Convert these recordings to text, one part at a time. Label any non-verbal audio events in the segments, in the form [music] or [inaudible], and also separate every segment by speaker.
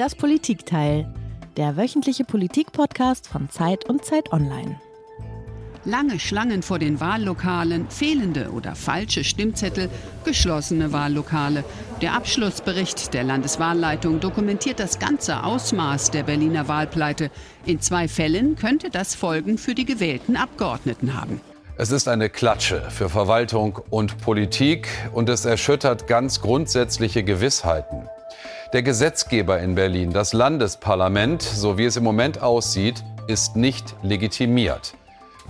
Speaker 1: Das Politikteil, der wöchentliche Politikpodcast von Zeit und Zeit Online.
Speaker 2: Lange Schlangen vor den Wahllokalen, fehlende oder falsche Stimmzettel, geschlossene Wahllokale. Der Abschlussbericht der Landeswahlleitung dokumentiert das ganze Ausmaß der Berliner Wahlpleite. In zwei Fällen könnte das Folgen für die gewählten Abgeordneten haben.
Speaker 3: Es ist eine Klatsche für Verwaltung und Politik und es erschüttert ganz grundsätzliche Gewissheiten. Der Gesetzgeber in Berlin, das Landesparlament, so wie es im Moment aussieht, ist nicht legitimiert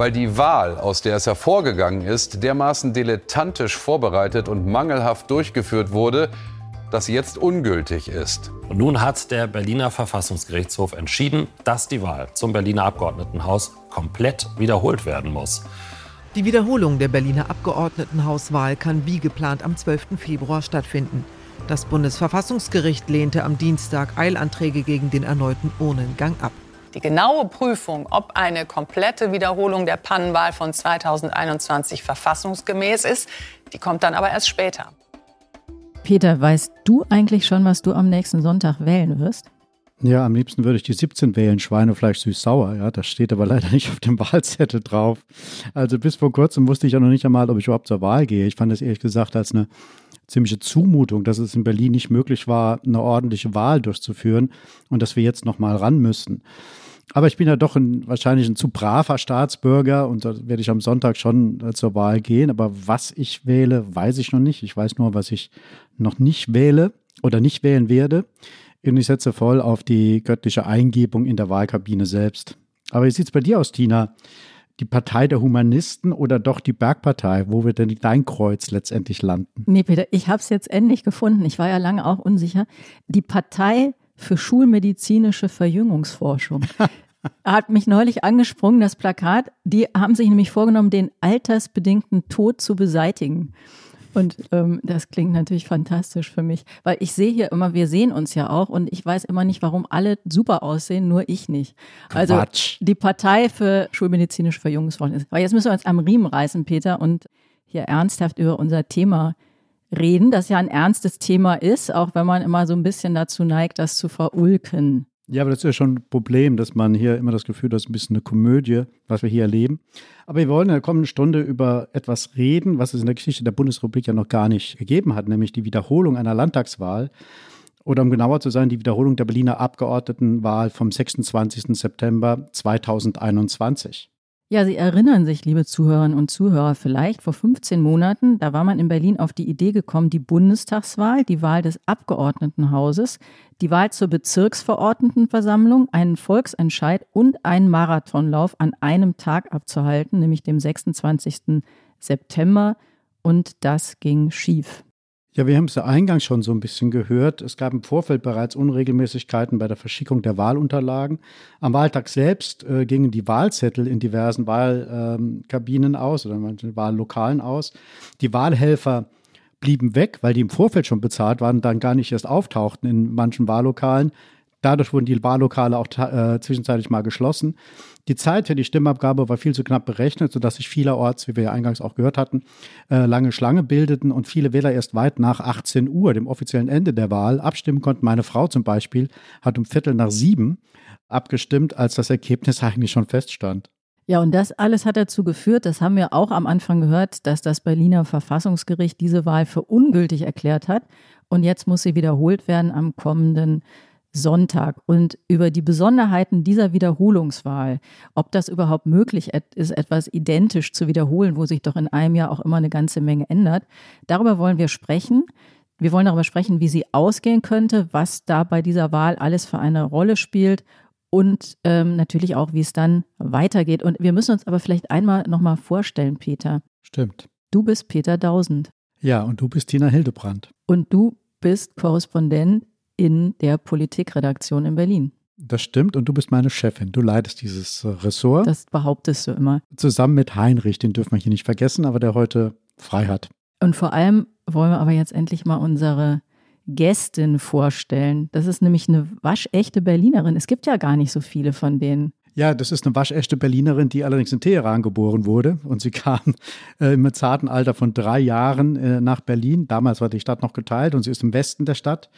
Speaker 3: weil die Wahl, aus der es hervorgegangen ist, dermaßen dilettantisch vorbereitet und mangelhaft durchgeführt wurde, dass sie jetzt ungültig ist.
Speaker 4: Und nun hat der Berliner Verfassungsgerichtshof entschieden, dass die Wahl zum Berliner Abgeordnetenhaus komplett wiederholt werden muss.
Speaker 5: Die Wiederholung der Berliner Abgeordnetenhauswahl kann wie geplant am 12. Februar stattfinden. Das Bundesverfassungsgericht lehnte am Dienstag Eilanträge gegen den erneuten Urnengang ab.
Speaker 6: Die genaue Prüfung, ob eine komplette Wiederholung der Pannenwahl von 2021 verfassungsgemäß ist, die kommt dann aber erst später.
Speaker 7: Peter, weißt du eigentlich schon, was du am nächsten Sonntag wählen wirst?
Speaker 8: Ja, am liebsten würde ich die 17 wählen, Schweinefleisch süß-sauer. Ja, das steht aber leider nicht auf dem [laughs] Wahlzettel drauf. Also bis vor kurzem wusste ich ja noch nicht einmal, ob ich überhaupt zur Wahl gehe. Ich fand es ehrlich gesagt als eine ziemliche Zumutung, dass es in Berlin nicht möglich war, eine ordentliche Wahl durchzuführen und dass wir jetzt noch mal ran müssen. Aber ich bin ja doch ein, wahrscheinlich ein zu braver Staatsbürger und da werde ich am Sonntag schon äh, zur Wahl gehen. Aber was ich wähle, weiß ich noch nicht. Ich weiß nur, was ich noch nicht wähle oder nicht wählen werde. Und ich setze voll auf die göttliche Eingebung in der Wahlkabine selbst. Aber wie sieht es bei dir aus, Tina? Die Partei der Humanisten oder doch die Bergpartei? Wo wird denn dein Kreuz letztendlich landen?
Speaker 7: Nee, Peter, ich habe es jetzt endlich gefunden. Ich war ja lange auch unsicher. Die Partei für schulmedizinische Verjüngungsforschung. [laughs] hat mich neulich angesprungen, das Plakat. Die haben sich nämlich vorgenommen, den altersbedingten Tod zu beseitigen. Und ähm, das klingt natürlich fantastisch für mich, weil ich sehe hier immer, wir sehen uns ja auch und ich weiß immer nicht, warum alle super aussehen, nur ich nicht. Also Quatsch. die Partei für schulmedizinische Verjüngungsforschung ist. Aber jetzt müssen wir uns am Riemen reißen, Peter, und hier ernsthaft über unser Thema reden, das ja ein ernstes Thema ist, auch wenn man immer so ein bisschen dazu neigt, das zu verulken.
Speaker 8: Ja, aber das ist ja schon ein Problem, dass man hier immer das Gefühl hat, das ist ein bisschen eine Komödie, was wir hier erleben. Aber wir wollen in der kommenden Stunde über etwas reden, was es in der Geschichte der Bundesrepublik ja noch gar nicht gegeben hat, nämlich die Wiederholung einer Landtagswahl. Oder um genauer zu sein, die Wiederholung der Berliner Abgeordnetenwahl vom 26. September 2021.
Speaker 7: Ja, Sie erinnern sich, liebe Zuhörerinnen und Zuhörer, vielleicht vor 15 Monaten, da war man in Berlin auf die Idee gekommen, die Bundestagswahl, die Wahl des Abgeordnetenhauses, die Wahl zur Bezirksverordnetenversammlung, einen Volksentscheid und einen Marathonlauf an einem Tag abzuhalten, nämlich dem 26. September. Und das ging schief.
Speaker 8: Ja, wir haben es ja eingangs schon so ein bisschen gehört. Es gab im Vorfeld bereits Unregelmäßigkeiten bei der Verschickung der Wahlunterlagen. Am Wahltag selbst äh, gingen die Wahlzettel in diversen Wahlkabinen ähm, aus oder manchen Wahllokalen aus. Die Wahlhelfer blieben weg, weil die im Vorfeld schon bezahlt waren und dann gar nicht erst auftauchten in manchen Wahllokalen. Dadurch wurden die Wahllokale auch äh, zwischenzeitlich mal geschlossen. Die Zeit für die Stimmabgabe war viel zu knapp berechnet, sodass sich vielerorts, wie wir ja eingangs auch gehört hatten, äh, lange Schlange bildeten und viele Wähler erst weit nach 18 Uhr, dem offiziellen Ende der Wahl, abstimmen konnten. Meine Frau zum Beispiel hat um Viertel nach sieben abgestimmt, als das Ergebnis [laughs] eigentlich schon feststand.
Speaker 7: Ja, und das alles hat dazu geführt, das haben wir auch am Anfang gehört, dass das Berliner Verfassungsgericht diese Wahl für ungültig erklärt hat. Und jetzt muss sie wiederholt werden am kommenden Sonntag und über die Besonderheiten dieser Wiederholungswahl, ob das überhaupt möglich ist, etwas identisch zu wiederholen, wo sich doch in einem Jahr auch immer eine ganze Menge ändert. Darüber wollen wir sprechen. Wir wollen darüber sprechen, wie sie ausgehen könnte, was da bei dieser Wahl alles für eine Rolle spielt und ähm, natürlich auch, wie es dann weitergeht. Und wir müssen uns aber vielleicht einmal nochmal vorstellen, Peter.
Speaker 8: Stimmt.
Speaker 7: Du bist Peter Dausend.
Speaker 8: Ja, und du bist Tina Hildebrand.
Speaker 7: Und du bist Korrespondent in der Politikredaktion in Berlin.
Speaker 8: Das stimmt und du bist meine Chefin. Du leitest dieses Ressort.
Speaker 7: Das behauptest du immer.
Speaker 8: Zusammen mit Heinrich, den dürfen wir hier nicht vergessen, aber der heute frei hat.
Speaker 7: Und vor allem wollen wir aber jetzt endlich mal unsere Gästin vorstellen. Das ist nämlich eine waschechte Berlinerin. Es gibt ja gar nicht so viele von denen.
Speaker 8: Ja, das ist eine waschechte Berlinerin, die allerdings in Teheran geboren wurde. Und sie [laughs] kam äh, im zarten Alter von drei Jahren äh, nach Berlin. Damals war die Stadt noch geteilt und sie ist im Westen der Stadt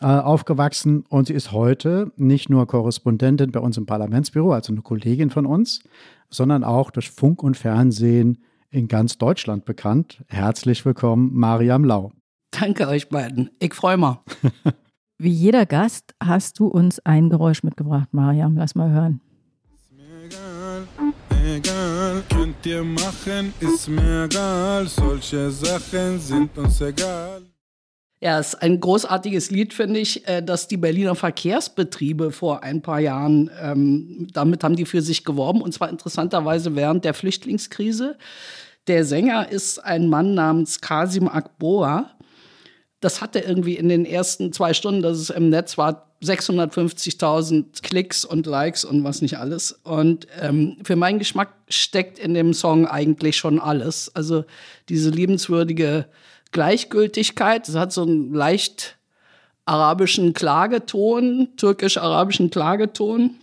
Speaker 8: äh, aufgewachsen und sie ist heute nicht nur Korrespondentin bei uns im Parlamentsbüro, also eine Kollegin von uns, sondern auch durch Funk und Fernsehen in ganz Deutschland bekannt. Herzlich willkommen, Mariam Lau.
Speaker 9: Danke euch beiden. Ich freue mich. [laughs]
Speaker 7: Wie jeder Gast hast du uns ein Geräusch mitgebracht, Mariam. Lass mal hören.
Speaker 10: Egal, könnt ihr machen, ist mir egal. Solche Sachen sind uns egal.
Speaker 9: Ja, es ist ein großartiges Lied, finde ich, äh, dass die Berliner Verkehrsbetriebe vor ein paar Jahren, ähm, damit haben die für sich geworben, und zwar interessanterweise während der Flüchtlingskrise. Der Sänger ist ein Mann namens Kasim Akboa. Das hatte irgendwie in den ersten zwei Stunden, dass es im Netz war, 650.000 Klicks und Likes und was nicht alles. Und ähm, für meinen Geschmack steckt in dem Song eigentlich schon alles. Also diese liebenswürdige Gleichgültigkeit. Es hat so einen leicht arabischen Klageton, türkisch-arabischen Klageton.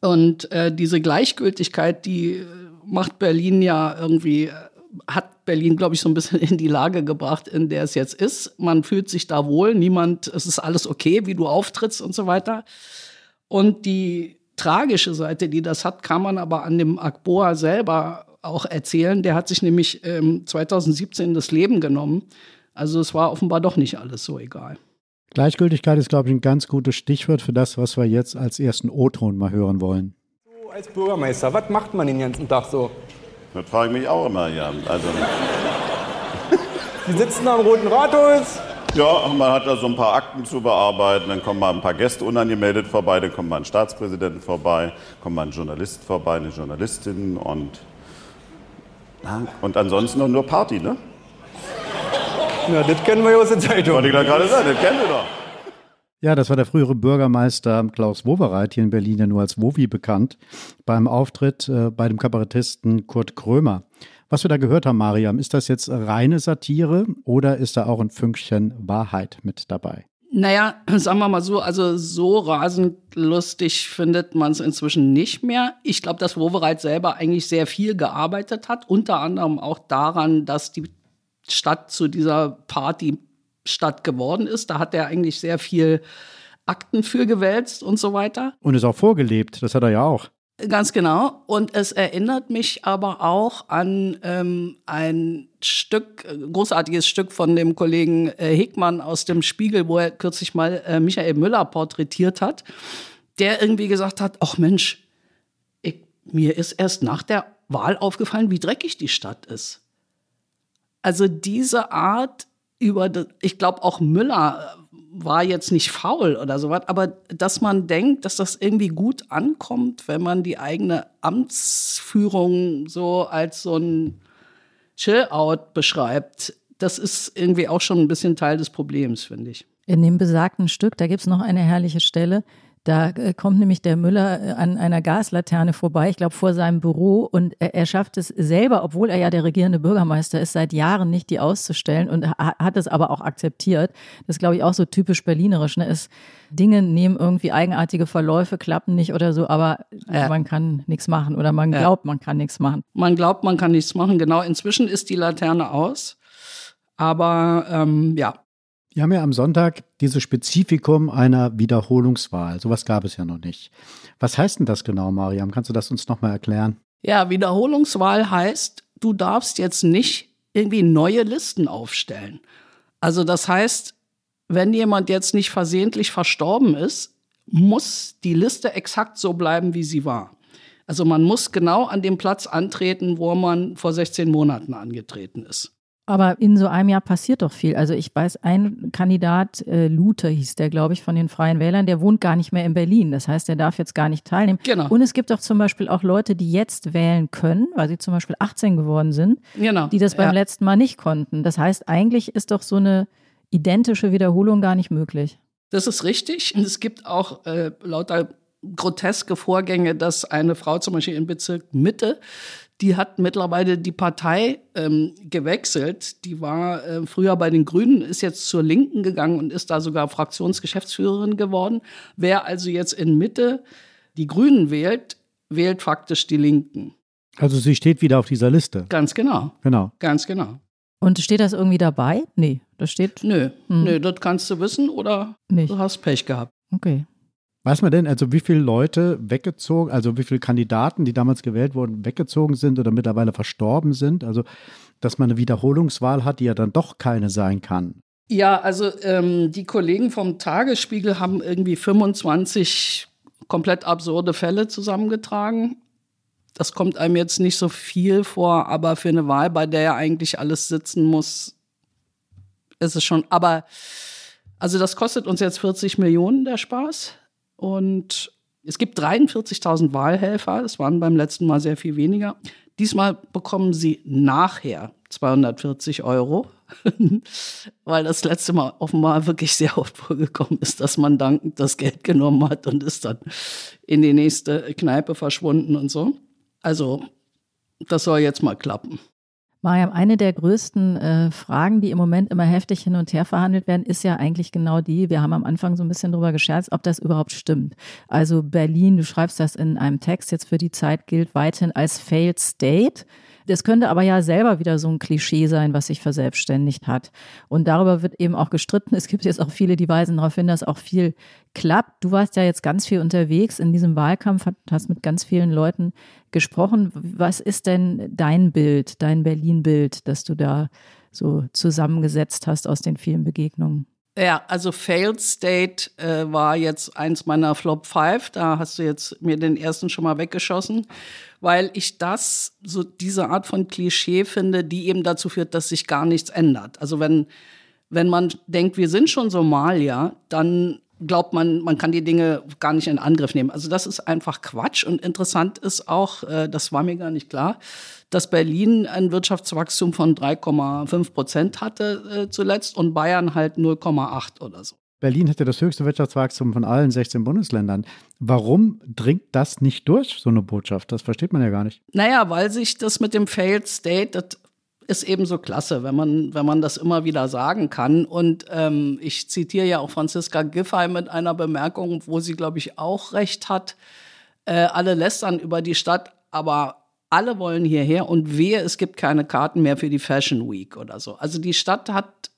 Speaker 9: Und äh, diese Gleichgültigkeit, die macht Berlin ja irgendwie, hat Berlin, glaube ich, so ein bisschen [laughs] in die Lage gebracht, in der es jetzt ist. Man fühlt sich da wohl, niemand, es ist alles okay, wie du auftrittst und so weiter. Und die tragische Seite, die das hat, kann man aber an dem Akboa selber auch erzählen. Der hat sich nämlich ähm, 2017 das Leben genommen. Also es war offenbar doch nicht alles so egal.
Speaker 8: Gleichgültigkeit ist, glaube ich, ein ganz gutes Stichwort für das, was wir jetzt als ersten O-Ton mal hören wollen.
Speaker 11: So als Bürgermeister, was macht man den ganzen Tag so?
Speaker 12: Das frage ich mich auch immer, ja. Also,
Speaker 11: Sie sitzen am Roten Rathaus.
Speaker 12: ja, man hat da so ein paar Akten zu bearbeiten, dann kommen mal ein paar Gäste unangemeldet vorbei, dann kommt mal ein Staatspräsident vorbei, kommt mal ein Journalist vorbei, eine Journalistin und, na, und ansonsten noch nur Party, ne?
Speaker 11: Na, das kennen wir ja aus der Zeitung.
Speaker 12: Wollte ich da gerade sagen, das kennen wir doch.
Speaker 8: Ja, das war der frühere Bürgermeister Klaus Wowereit, hier in Berlin ja nur als Wowi bekannt, beim Auftritt äh, bei dem Kabarettisten Kurt Krömer. Was wir da gehört haben, Mariam, ist das jetzt reine Satire oder ist da auch ein Fünkchen Wahrheit mit dabei?
Speaker 9: Naja, [clears throat] sagen wir mal so, also so rasend lustig findet man es inzwischen nicht mehr. Ich glaube, dass Wowereit selber eigentlich sehr viel gearbeitet hat, unter anderem auch daran, dass die Stadt zu dieser Partystadt geworden ist. Da hat er eigentlich sehr viel Akten für gewälzt und so weiter.
Speaker 8: Und ist auch vorgelebt, das hat er ja auch.
Speaker 9: Ganz genau. Und es erinnert mich aber auch an ähm, ein Stück, großartiges Stück von dem Kollegen äh, Hickmann aus dem Spiegel, wo er kürzlich mal äh, Michael Müller porträtiert hat, der irgendwie gesagt hat, ach Mensch, ich, mir ist erst nach der Wahl aufgefallen, wie dreckig die Stadt ist. Also diese Art über, ich glaube auch Müller war jetzt nicht faul oder sowas, aber dass man denkt, dass das irgendwie gut ankommt, wenn man die eigene Amtsführung so als so ein Chill-out beschreibt, das ist irgendwie auch schon ein bisschen Teil des Problems, finde ich.
Speaker 7: In dem besagten Stück, da gibt es noch eine herrliche Stelle. Da äh, kommt nämlich der Müller äh, an einer Gaslaterne vorbei, ich glaube vor seinem Büro, und er, er, schafft es selber, obwohl er ja der regierende Bürgermeister ist, seit Jahren nicht die auszustellen und hat es aber auch akzeptiert. Das ist, glaube ich, auch so typisch berlinerisch. Ne? Es, Dinge nehmen irgendwie eigenartige Verläufe, klappen nicht oder so, aber ja. man kann nichts machen oder man glaubt, ja. man kann nichts machen.
Speaker 9: Man glaubt, man kann nichts machen. Genau, inzwischen ist die Laterne aus. Aber ähm, ja,
Speaker 8: wir haben ja am Sonntag dieses Spezifikum einer Wiederholungswahl. Sowas gab es ja noch nicht. Was heißt denn das genau, Mariam? Kannst du das uns nochmal erklären?
Speaker 9: Ja, Wiederholungswahl heißt, du darfst jetzt nicht irgendwie neue Listen aufstellen. Also das heißt, wenn jemand jetzt nicht versehentlich verstorben ist, muss die Liste exakt so bleiben, wie sie war. Also man muss genau an dem Platz antreten, wo man vor 16 Monaten angetreten ist.
Speaker 7: Aber in so einem Jahr passiert doch viel. Also ich weiß, ein Kandidat, äh, Lute hieß der, glaube ich, von den Freien Wählern, der wohnt gar nicht mehr in Berlin. Das heißt, der darf jetzt gar nicht teilnehmen.
Speaker 9: Genau.
Speaker 7: Und es gibt auch zum Beispiel auch Leute, die jetzt wählen können, weil sie zum Beispiel 18 geworden sind,
Speaker 9: genau.
Speaker 7: die das beim ja. letzten Mal nicht konnten. Das heißt, eigentlich ist doch so eine identische Wiederholung gar nicht möglich.
Speaker 9: Das ist richtig. Es gibt auch äh, lauter groteske Vorgänge, dass eine Frau zum Beispiel im Bezirk Mitte die hat mittlerweile die Partei ähm, gewechselt. Die war äh, früher bei den Grünen, ist jetzt zur Linken gegangen und ist da sogar Fraktionsgeschäftsführerin geworden. Wer also jetzt in Mitte die Grünen wählt, wählt faktisch die Linken.
Speaker 8: Also sie steht wieder auf dieser Liste.
Speaker 9: Ganz genau.
Speaker 8: Genau.
Speaker 9: Ganz genau.
Speaker 7: Und steht das irgendwie dabei? Nee, das steht.
Speaker 9: Nö, hm. nö, das kannst du wissen oder Nicht. du hast Pech gehabt.
Speaker 7: Okay.
Speaker 8: Weiß man denn, also wie viele Leute weggezogen, also wie viele Kandidaten, die damals gewählt wurden, weggezogen sind oder mittlerweile verstorben sind? Also, dass man eine Wiederholungswahl hat, die ja dann doch keine sein kann.
Speaker 9: Ja, also ähm, die Kollegen vom Tagesspiegel haben irgendwie 25 komplett absurde Fälle zusammengetragen. Das kommt einem jetzt nicht so viel vor, aber für eine Wahl, bei der ja eigentlich alles sitzen muss, ist es schon. Aber also das kostet uns jetzt 40 Millionen der Spaß. Und es gibt 43.000 Wahlhelfer. Das waren beim letzten Mal sehr viel weniger. Diesmal bekommen sie nachher 240 Euro, [laughs] weil das letzte Mal offenbar wirklich sehr oft vorgekommen ist, dass man dankend das Geld genommen hat und ist dann in die nächste Kneipe verschwunden und so. Also, das soll jetzt mal klappen.
Speaker 7: Mariam, eine der größten äh, Fragen, die im Moment immer heftig hin und her verhandelt werden, ist ja eigentlich genau die, wir haben am Anfang so ein bisschen drüber gescherzt, ob das überhaupt stimmt. Also Berlin, du schreibst das in einem Text jetzt für die Zeit, gilt weiterhin als Failed State. Das könnte aber ja selber wieder so ein Klischee sein, was sich verselbstständigt hat. Und darüber wird eben auch gestritten. Es gibt jetzt auch viele, die weisen darauf hin, dass auch viel klappt. Du warst ja jetzt ganz viel unterwegs in diesem Wahlkampf, hast mit ganz vielen Leuten gesprochen. Was ist denn dein Bild, dein Berlin-Bild, das du da so zusammengesetzt hast aus den vielen Begegnungen?
Speaker 9: Ja, also Failed State äh, war jetzt eins meiner Flop 5. Da hast du jetzt mir den ersten schon mal weggeschossen, weil ich das, so diese Art von Klischee finde, die eben dazu führt, dass sich gar nichts ändert. Also wenn, wenn man denkt, wir sind schon Somalia, dann glaubt man, man kann die Dinge gar nicht in Angriff nehmen. Also das ist einfach Quatsch. Und interessant ist auch, äh, das war mir gar nicht klar, dass Berlin ein Wirtschaftswachstum von 3,5 Prozent hatte äh, zuletzt und Bayern halt 0,8 oder so.
Speaker 8: Berlin hatte das höchste Wirtschaftswachstum von allen 16 Bundesländern. Warum dringt das nicht durch, so eine Botschaft? Das versteht man ja gar nicht.
Speaker 9: Naja, weil sich das mit dem Failed State, das ist eben so klasse, wenn man, wenn man das immer wieder sagen kann. Und ähm, ich zitiere ja auch Franziska Giffey mit einer Bemerkung, wo sie, glaube ich, auch recht hat. Äh, alle lästern über die Stadt, aber alle wollen hierher und wehe, es gibt keine Karten mehr für die Fashion Week oder so. Also die Stadt hat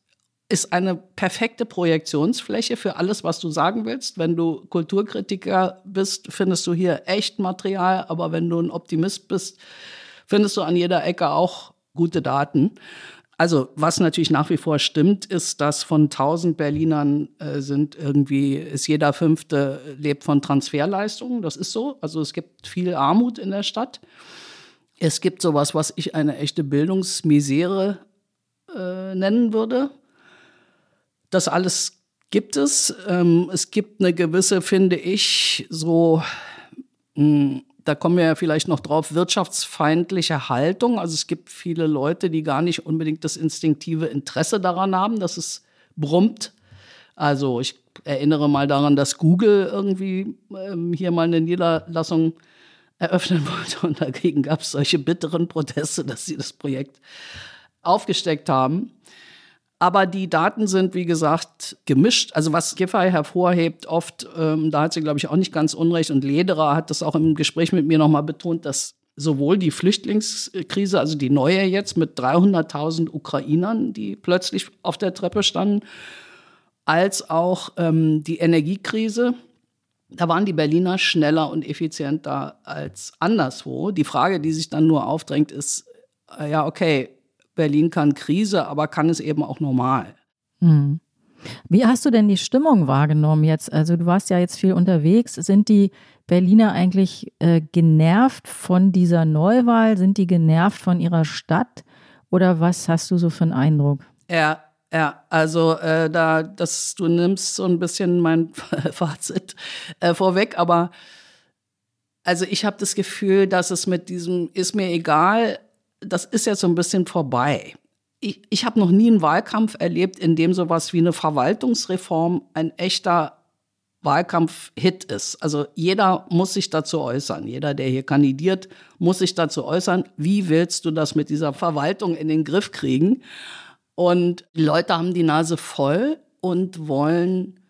Speaker 9: ist eine perfekte Projektionsfläche für alles, was du sagen willst. Wenn du Kulturkritiker bist, findest du hier echt Material, aber wenn du ein Optimist bist, findest du an jeder Ecke auch gute Daten. Also was natürlich nach wie vor stimmt, ist, dass von 1000 Berlinern äh, sind irgendwie, ist jeder fünfte lebt von Transferleistungen. Das ist so. Also es gibt viel Armut in der Stadt. Es gibt sowas, was ich eine echte Bildungsmisere äh, nennen würde. Das alles gibt es. Ähm, es gibt eine gewisse, finde ich, so mh, hm, da kommen wir ja vielleicht noch drauf, wirtschaftsfeindliche Haltung. Also es gibt viele Leute, die gar nicht unbedingt das instinktive Interesse daran haben, dass es brummt. Also ich erinnere mal daran, dass Google irgendwie ähm, hier mal eine Niederlassung eröffnen [laughs] wollte und dagegen gab es solche bitteren Proteste, dass sie das Projekt aufgesteckt haben. Aber die Daten sind, wie gesagt, gemischt. Also was Giffey hervorhebt, oft, ähm, da hat sie, glaube ich, auch nicht ganz unrecht. Und Lederer hat das auch im Gespräch mit mir nochmal betont, dass sowohl die Flüchtlingskrise, also die neue jetzt mit 300.000 Ukrainern, die plötzlich auf der Treppe standen, als auch ähm, die Energiekrise, da waren die Berliner schneller und effizienter als anderswo. Die Frage, die sich dann nur aufdrängt, ist, äh, ja, okay, Berlin kann Krise, aber kann es eben auch normal.
Speaker 7: Hm. Wie hast du denn die Stimmung wahrgenommen jetzt? Also du warst ja jetzt viel unterwegs. Sind die Berliner eigentlich äh, genervt von dieser Neuwahl? Sind die genervt von ihrer Stadt? Oder was hast du so für einen Eindruck?
Speaker 9: Ja, ja, also äh, da, dass du nimmst so ein bisschen mein [laughs] Fazit äh, vorweg, aber also ich habe das Gefühl, dass es mit diesem ist mir egal das ist jetzt so ein bisschen vorbei. Ich, ich habe noch nie einen Wahlkampf erlebt, in dem sowas wie eine Verwaltungsreform ein echter Wahlkampf-Hit ist. Also jeder muss sich dazu äußern. Jeder, der hier kandidiert, muss sich dazu äußern, wie willst du das mit dieser Verwaltung in den Griff kriegen? Und die Leute haben die Nase voll und wollen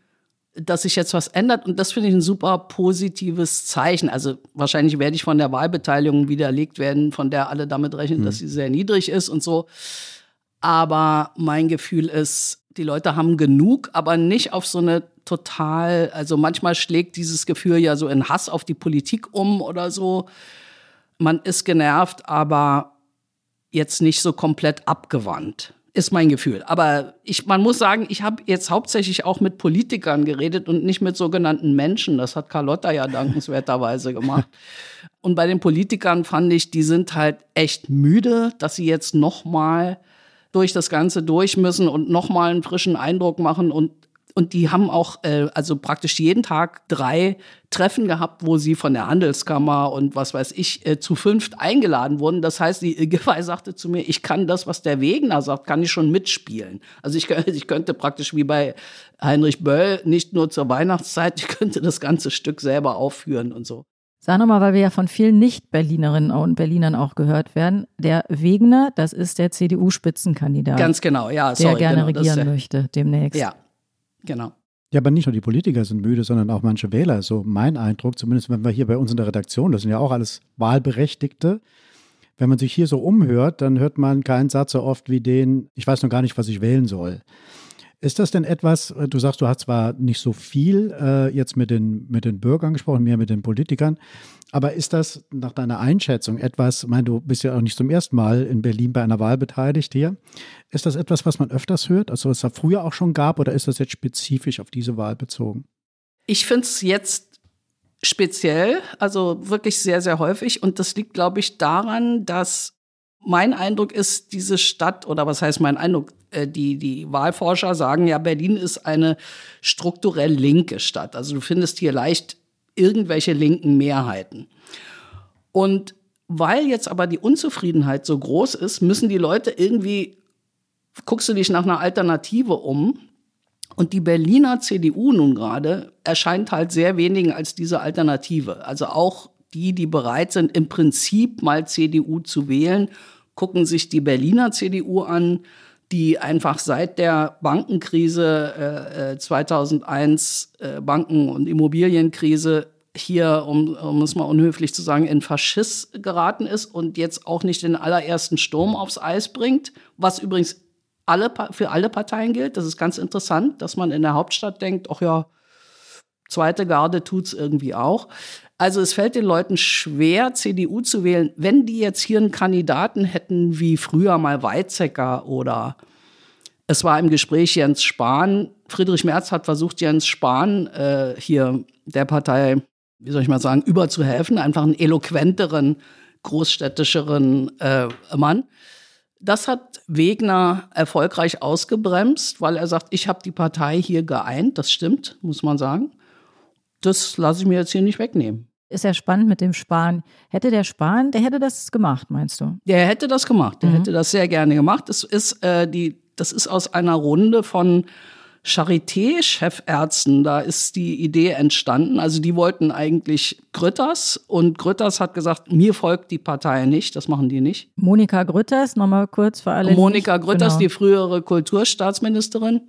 Speaker 9: dass sich jetzt was ändert. Und das finde ich ein super positives Zeichen. Also wahrscheinlich werde ich von der Wahlbeteiligung widerlegt werden, von der alle damit rechnen, mhm. dass sie sehr niedrig ist und so. Aber mein Gefühl ist, die Leute haben genug, aber nicht auf so eine total, also manchmal schlägt dieses Gefühl ja so in Hass auf die Politik um oder so. Man ist genervt, aber jetzt nicht so komplett abgewandt ist mein Gefühl. Aber ich, man muss sagen, ich habe jetzt hauptsächlich auch mit Politikern geredet und nicht mit sogenannten Menschen. Das hat Carlotta ja dankenswerterweise gemacht. [laughs] Und bei den Politikern fand ich, die sind halt echt müde, dass sie jetzt noch mal durch das Ganze durch müssen und noch mal einen frischen Eindruck machen und und die haben auch äh, also praktisch jeden Tag drei Treffen gehabt, wo sie von der Handelskammer und was weiß ich äh, zu fünft eingeladen wurden. Das heißt, die [laughs] Giffey sagte zu mir, ich kann das, was der Wegner sagt, kann ich schon mitspielen. Also ich, [laughs] ich könnte praktisch wie bei Heinrich Böll nicht nur zur Weihnachtszeit, [laughs] ich könnte das ganze Stück selber aufführen und so.
Speaker 7: Sag nochmal, weil wir ja von vielen Nicht-Berlinerinnen und Berlinern auch gehört werden. Der Wegner, das ist der CDU-Spitzenkandidat.
Speaker 9: Ganz genau, ja. Sorry,
Speaker 7: der gerne
Speaker 9: genau,
Speaker 7: regieren
Speaker 9: das,
Speaker 7: möchte demnächst.
Speaker 9: Ja, Genau.
Speaker 8: Ja, aber nicht nur die Politiker sind müde, sondern auch manche Wähler. So mein Eindruck, zumindest wenn wir hier bei uns in der Redaktion, das sind ja auch alles Wahlberechtigte. Wenn man sich hier so umhört, dann hört man keinen Satz so oft wie den, ich weiß noch gar nicht, was ich wählen soll. Ist das denn etwas, äh, du sagst, du hast zwar nicht so viel äh, jetzt mit den, mit den Bürgern gesprochen, mehr mit den Politikern, aber ist das nach deiner Einschätzung etwas, ich meine, du bist ja auch nicht zum ersten Mal in Berlin bei einer Wahl beteiligt hier, ist das etwas, was man öfters hört, also was es da früher auch schon gab, oder ist das jetzt spezifisch auf diese Wahl bezogen?
Speaker 9: Ich finde es jetzt speziell, also wirklich sehr, sehr häufig und das liegt, glaube ich, daran, dass mein Eindruck ist, diese Stadt, oder was heißt mein Eindruck, äh, die, die Wahlforscher sagen ja, Berlin ist eine strukturell linke Stadt. Also du findest hier leicht irgendwelche linken Mehrheiten. Und weil jetzt aber die Unzufriedenheit so groß ist, müssen die Leute irgendwie, guckst du dich nach einer Alternative um. Und die Berliner CDU nun gerade erscheint halt sehr wenigen als diese Alternative. Also auch die, die bereit sind, im Prinzip mal CDU zu wählen, gucken sich die Berliner CDU an, die einfach seit der Bankenkrise äh, 2001, äh, Banken- und Immobilienkrise hier, um, um es mal unhöflich zu sagen, in Faschiss geraten ist und jetzt auch nicht den allerersten Sturm aufs Eis bringt, was übrigens alle, für alle Parteien gilt. Das ist ganz interessant, dass man in der Hauptstadt denkt, ach ja, zweite Garde tut's irgendwie auch. Also es fällt den Leuten schwer, CDU zu wählen. Wenn die jetzt hier einen Kandidaten hätten wie früher mal Weizsäcker oder es war im Gespräch Jens Spahn. Friedrich Merz hat versucht, Jens Spahn äh, hier der Partei, wie soll ich mal sagen, überzuhelfen. Einfach einen eloquenteren, großstädtischeren äh, Mann. Das hat Wegner erfolgreich ausgebremst, weil er sagt, ich habe die Partei hier geeint. Das stimmt, muss man sagen. Das lasse ich mir jetzt hier nicht wegnehmen
Speaker 7: ist ja spannend mit dem Spahn. Hätte der Spahn, der hätte das gemacht, meinst du?
Speaker 9: Der hätte das gemacht. Der mhm. hätte das sehr gerne gemacht. Das ist äh, die, das ist aus einer Runde von Charité-Chefärzten, da ist die Idee entstanden. Also die wollten eigentlich Grütters und Grütters hat gesagt, mir folgt die Partei nicht, das machen die nicht.
Speaker 7: Monika Grütters, nochmal kurz für alle.
Speaker 9: Monika Grütters, genau. die frühere Kulturstaatsministerin,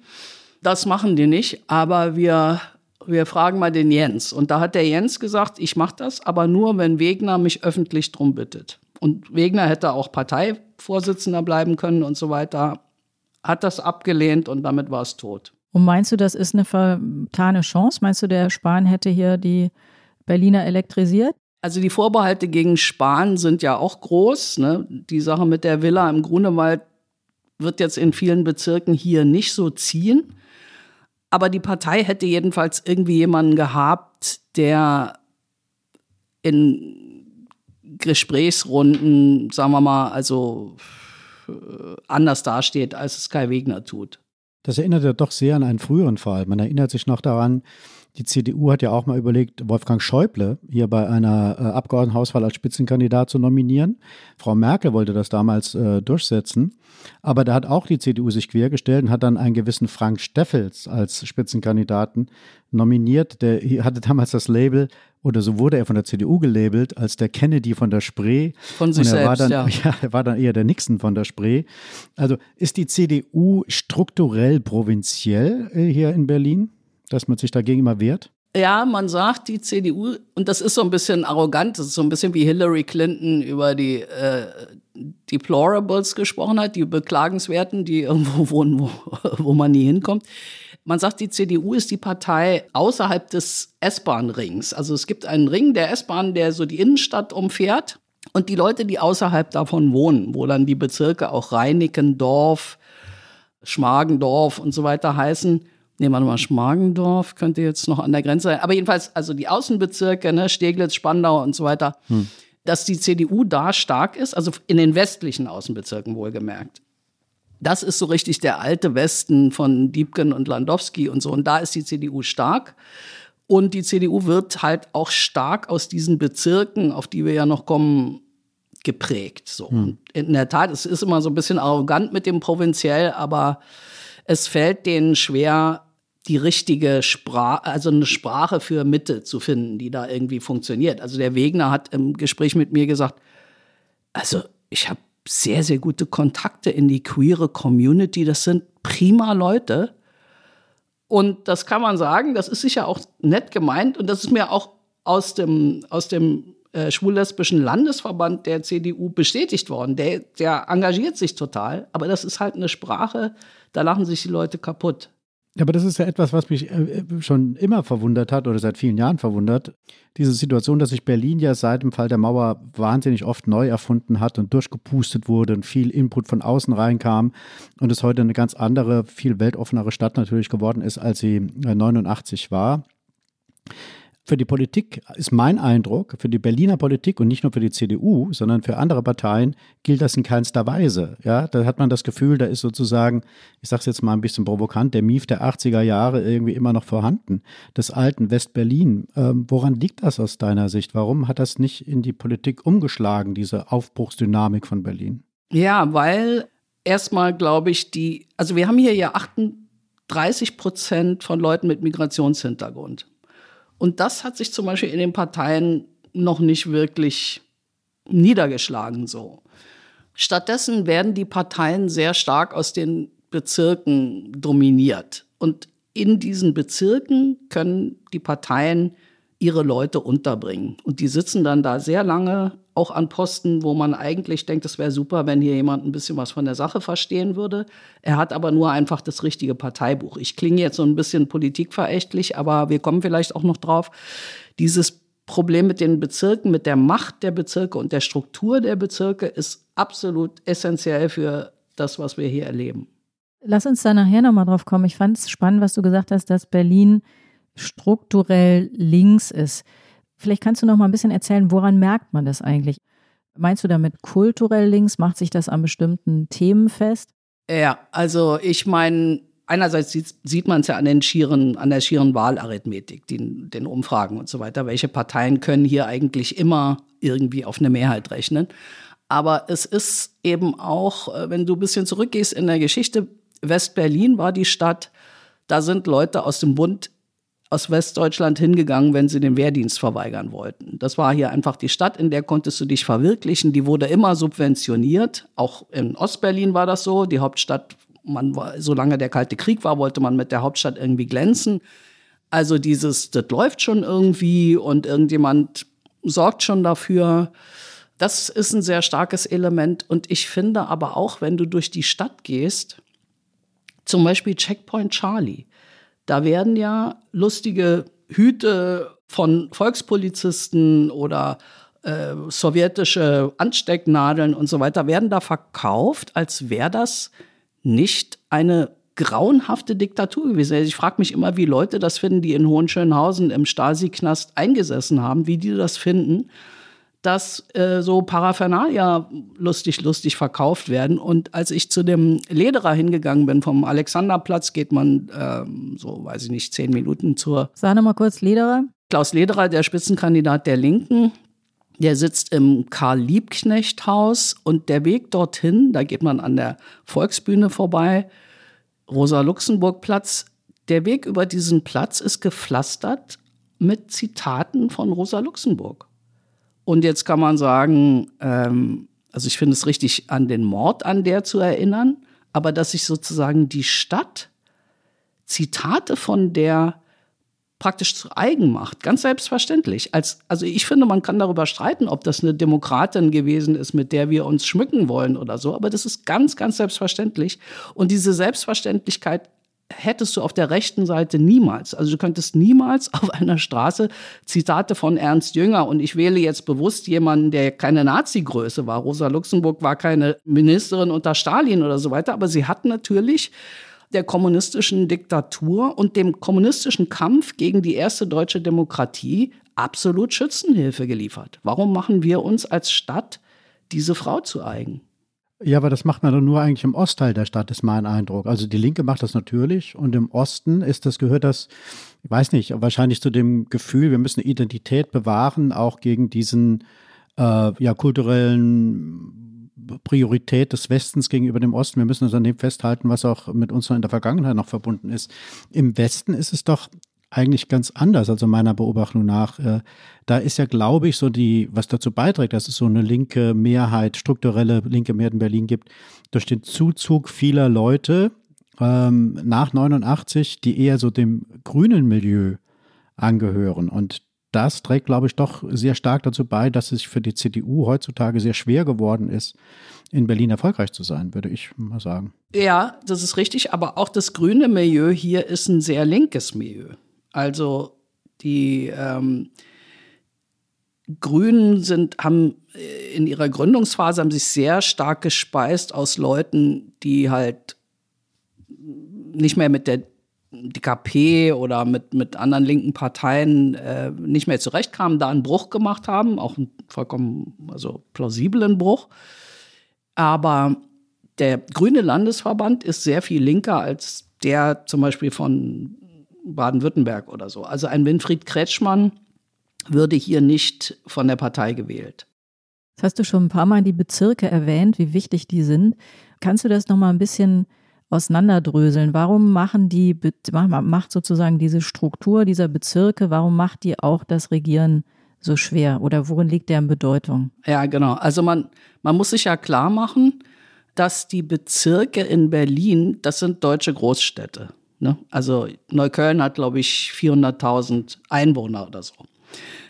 Speaker 9: das machen die nicht, aber wir wir fragen mal den Jens. Und da hat der Jens gesagt, ich mache das, aber nur, wenn Wegner mich öffentlich drum bittet. Und Wegner hätte auch Parteivorsitzender bleiben können und so weiter. Hat das abgelehnt und damit war es tot.
Speaker 7: Und meinst du, das ist eine vertane Chance? Meinst du, der Spahn hätte hier die Berliner elektrisiert?
Speaker 9: Also die Vorbehalte gegen Spahn sind ja auch groß. Ne? Die Sache mit der Villa im Grunewald wird jetzt in vielen Bezirken hier nicht so ziehen. Aber die Partei hätte jedenfalls irgendwie jemanden gehabt, der in Gesprächsrunden, sagen wir mal, also äh, anders dasteht, als es Kai Wegner tut.
Speaker 8: Das erinnert ja doch sehr an einen früheren Fall. Man erinnert sich noch daran, die CDU hat ja auch mal überlegt, Wolfgang Schäuble hier bei einer äh, Abgeordnetenhauswahl als Spitzenkandidat zu nominieren. Frau Merkel wollte das damals äh, durchsetzen. Aber da hat auch die CDU sich quergestellt und hat dann einen gewissen Frank Steffels als Spitzenkandidaten nominiert. Der hatte damals das Label, oder so wurde er von der CDU gelabelt, als der Kennedy von der Spree.
Speaker 9: Von sich
Speaker 8: und er
Speaker 9: selbst,
Speaker 8: war dann,
Speaker 9: ja. [laughs]
Speaker 8: ja. Er war dann eher der Nixon von der Spree. Also ist die CDU strukturell provinziell äh, hier in Berlin? dass man sich dagegen immer wehrt?
Speaker 9: Ja, man sagt, die CDU, und das ist so ein bisschen arrogant, das ist so ein bisschen wie Hillary Clinton über die äh, Deplorables gesprochen hat, die Beklagenswerten, die irgendwo wohnen, wo, [laughs] wo man nie hinkommt. Man sagt, die CDU ist die Partei außerhalb des S-Bahn-Rings. Also es gibt einen Ring der S-Bahn, der so die Innenstadt umfährt. Und die Leute, die außerhalb davon wohnen, wo dann die Bezirke auch Reinickendorf, Schmargendorf und so weiter heißen, Nee, warte mal, Schmargendorf könnte jetzt noch an der Grenze sein. Aber jedenfalls, also die Außenbezirke, ne, Steglitz, Spandau und so weiter, hm. dass die CDU da stark ist, also in den westlichen Außenbezirken wohlgemerkt. Das ist so richtig der alte Westen von Diebken und Landowski und so. Und da ist die CDU stark. Und die CDU wird halt auch stark aus diesen Bezirken, auf die wir ja noch kommen, geprägt. So. Hm. In der Tat, es ist immer so ein bisschen arrogant mit dem Provinziell, aber es fällt denen schwer, die richtige Sprache, also eine Sprache für Mitte zu finden, die da irgendwie funktioniert. Also der Wegner hat im Gespräch mit mir gesagt, also ich habe sehr, sehr gute Kontakte in die queere Community. Das sind prima Leute. Und das kann man sagen, das ist sicher auch nett gemeint. Und das ist mir auch aus dem, aus dem äh, schwul-lesbischen Landesverband der CDU bestätigt worden. Der, der engagiert sich total. Aber das ist halt eine Sprache, da lachen sich die Leute kaputt.
Speaker 8: Aber das ist ja etwas, was mich äh, schon immer verwundert hat oder seit vielen Jahren verwundert. Diese Situation, dass sich Berlin ja seit dem Fall der Mauer wahnsinnig oft neu erfunden hat und durchgepustet wurde und viel Input von außen reinkam und es heute eine ganz andere, viel weltoffenere Stadt natürlich geworden ist, als sie 89 war für die Politik ist mein Eindruck, für die Berliner Politik und nicht nur für die CDU, sondern für andere Parteien gilt das in keinster Weise. Ja, da hat man das Gefühl, da ist sozusagen, ich sage es jetzt mal ein bisschen provokant, der Mief der 80er Jahre irgendwie immer noch vorhanden, des alten West-Berlin. Ähm, woran liegt das aus deiner Sicht? Warum hat das nicht in die Politik umgeschlagen, diese Aufbruchsdynamik von Berlin?
Speaker 9: Ja, weil erstmal glaube ich, die, also wir haben hier ja 38 Prozent von Leuten mit Migrationshintergrund. Und das hat sich zum Beispiel in den Parteien noch nicht wirklich niedergeschlagen so. Stattdessen werden die Parteien sehr stark aus den Bezirken dominiert. Und in diesen Bezirken können die Parteien ihre Leute unterbringen. Und die sitzen dann da sehr lange auch an Posten, wo man eigentlich denkt, es wäre super, wenn hier jemand ein bisschen was von der Sache verstehen würde. Er hat aber nur einfach das richtige Parteibuch. Ich klinge jetzt so ein bisschen politikverächtlich, aber wir kommen vielleicht auch noch drauf. Dieses Problem mit den Bezirken, mit der Macht der Bezirke und der Struktur der Bezirke ist absolut essentiell für das, was wir hier erleben.
Speaker 7: Lass uns da nachher nochmal drauf kommen. Ich fand es spannend, was du gesagt hast, dass Berlin strukturell links ist. Vielleicht kannst du noch mal ein bisschen erzählen, woran merkt man das eigentlich? Meinst du damit kulturell links? Macht sich das an bestimmten Themen fest?
Speaker 9: Ja, also ich meine, einerseits sieht, sieht man es ja an, den schieren, an der schieren Wahlarithmetik, den, den Umfragen und so weiter. Welche Parteien können hier eigentlich immer irgendwie auf eine Mehrheit rechnen? Aber es ist eben auch, äh, wenn du ein bisschen zurückgehst in der Geschichte, West-Berlin war die Stadt, da sind Leute aus dem Bund aus Westdeutschland hingegangen, wenn sie den Wehrdienst verweigern wollten. Das war hier einfach die Stadt, in der konntest du dich verwirklichen. Die wurde immer subventioniert. Auch in Ostberlin war das so. Die Hauptstadt, man war, solange der Kalte Krieg war, wollte man mit der Hauptstadt irgendwie glänzen. Also dieses, das läuft schon irgendwie und irgendjemand sorgt schon dafür. Das ist ein sehr starkes Element. Und ich finde aber auch, wenn du durch die Stadt gehst, zum Beispiel Checkpoint Charlie. Da werden ja lustige Hüte von Volkspolizisten oder äh, sowjetische Anstecknadeln und so weiter werden da verkauft, als wäre das nicht eine grauenhafte Diktatur gewesen. Also ich frage mich immer, wie Leute das finden, die in Hohenschönhausen im Stasi-Knast eingesessen haben, wie die das finden dass äh, so Paraphernalia lustig, lustig verkauft werden. Und als ich zu dem Lederer hingegangen bin, vom Alexanderplatz, geht man ähm, so, weiß ich nicht, zehn Minuten zur.
Speaker 7: Sag nochmal kurz Lederer.
Speaker 9: Klaus Lederer, der Spitzenkandidat der Linken, der sitzt im Karl-Liebknecht-Haus und der Weg dorthin, da geht man an der Volksbühne vorbei, Rosa-Luxemburg-Platz. Der Weg über diesen Platz ist gepflastert mit Zitaten von Rosa Luxemburg. Und jetzt kann man sagen, ähm, also ich finde es richtig, an den Mord an der zu erinnern, aber dass sich sozusagen die Stadt Zitate von der praktisch zu eigen macht. Ganz selbstverständlich. Als, also ich finde, man kann darüber streiten, ob das eine Demokratin gewesen ist, mit der wir uns schmücken wollen oder so. Aber das ist ganz, ganz selbstverständlich. Und diese Selbstverständlichkeit hättest du auf der rechten Seite niemals. Also du könntest niemals auf einer Straße Zitate von Ernst Jünger und ich wähle jetzt bewusst jemanden, der keine Nazi-Größe war. Rosa Luxemburg war keine Ministerin unter Stalin oder so weiter, aber sie hat natürlich der kommunistischen Diktatur und dem kommunistischen Kampf gegen die erste deutsche Demokratie absolut Schützenhilfe geliefert. Warum machen wir uns als Stadt diese Frau zu eigen?
Speaker 8: Ja, aber das macht man doch nur eigentlich im Ostteil der Stadt, ist mein Eindruck. Also die Linke macht das natürlich und im Osten ist das, gehört das, ich weiß nicht, wahrscheinlich zu dem Gefühl, wir müssen Identität bewahren, auch gegen diesen äh, ja, kulturellen Priorität des Westens gegenüber dem Osten. Wir müssen uns an dem festhalten, was auch mit uns in der Vergangenheit noch verbunden ist. Im Westen ist es doch eigentlich ganz anders, also meiner Beobachtung nach. Äh, da ist ja, glaube ich, so die, was dazu beiträgt, dass es so eine linke Mehrheit, strukturelle linke Mehrheit in Berlin gibt, durch den Zuzug vieler Leute ähm, nach 89, die eher so dem grünen Milieu angehören. Und das trägt, glaube ich, doch sehr stark dazu bei, dass es für die CDU heutzutage sehr schwer geworden ist, in Berlin erfolgreich zu sein, würde ich mal sagen.
Speaker 9: Ja, das ist richtig, aber auch das grüne Milieu hier ist ein sehr linkes Milieu. Also die ähm, Grünen sind, haben äh, in ihrer Gründungsphase haben sich sehr stark gespeist aus Leuten, die halt nicht mehr mit der DKP oder mit, mit anderen linken Parteien äh, nicht mehr zurechtkamen, da einen Bruch gemacht haben, auch einen vollkommen also plausiblen Bruch. Aber der Grüne Landesverband ist sehr viel linker als der zum Beispiel von Baden-Württemberg oder so. Also ein Winfried Kretschmann würde hier nicht von der Partei gewählt.
Speaker 7: Das hast du schon ein paar Mal die Bezirke erwähnt, wie wichtig die sind. Kannst du das noch mal ein bisschen auseinanderdröseln? Warum machen die, macht sozusagen diese Struktur dieser Bezirke, warum macht die auch das Regieren so schwer? Oder worin liegt deren Bedeutung?
Speaker 9: Ja, genau. Also man, man muss sich ja klar machen, dass die Bezirke in Berlin, das sind deutsche Großstädte. Ne? Also Neukölln hat, glaube ich, 400.000 Einwohner oder so.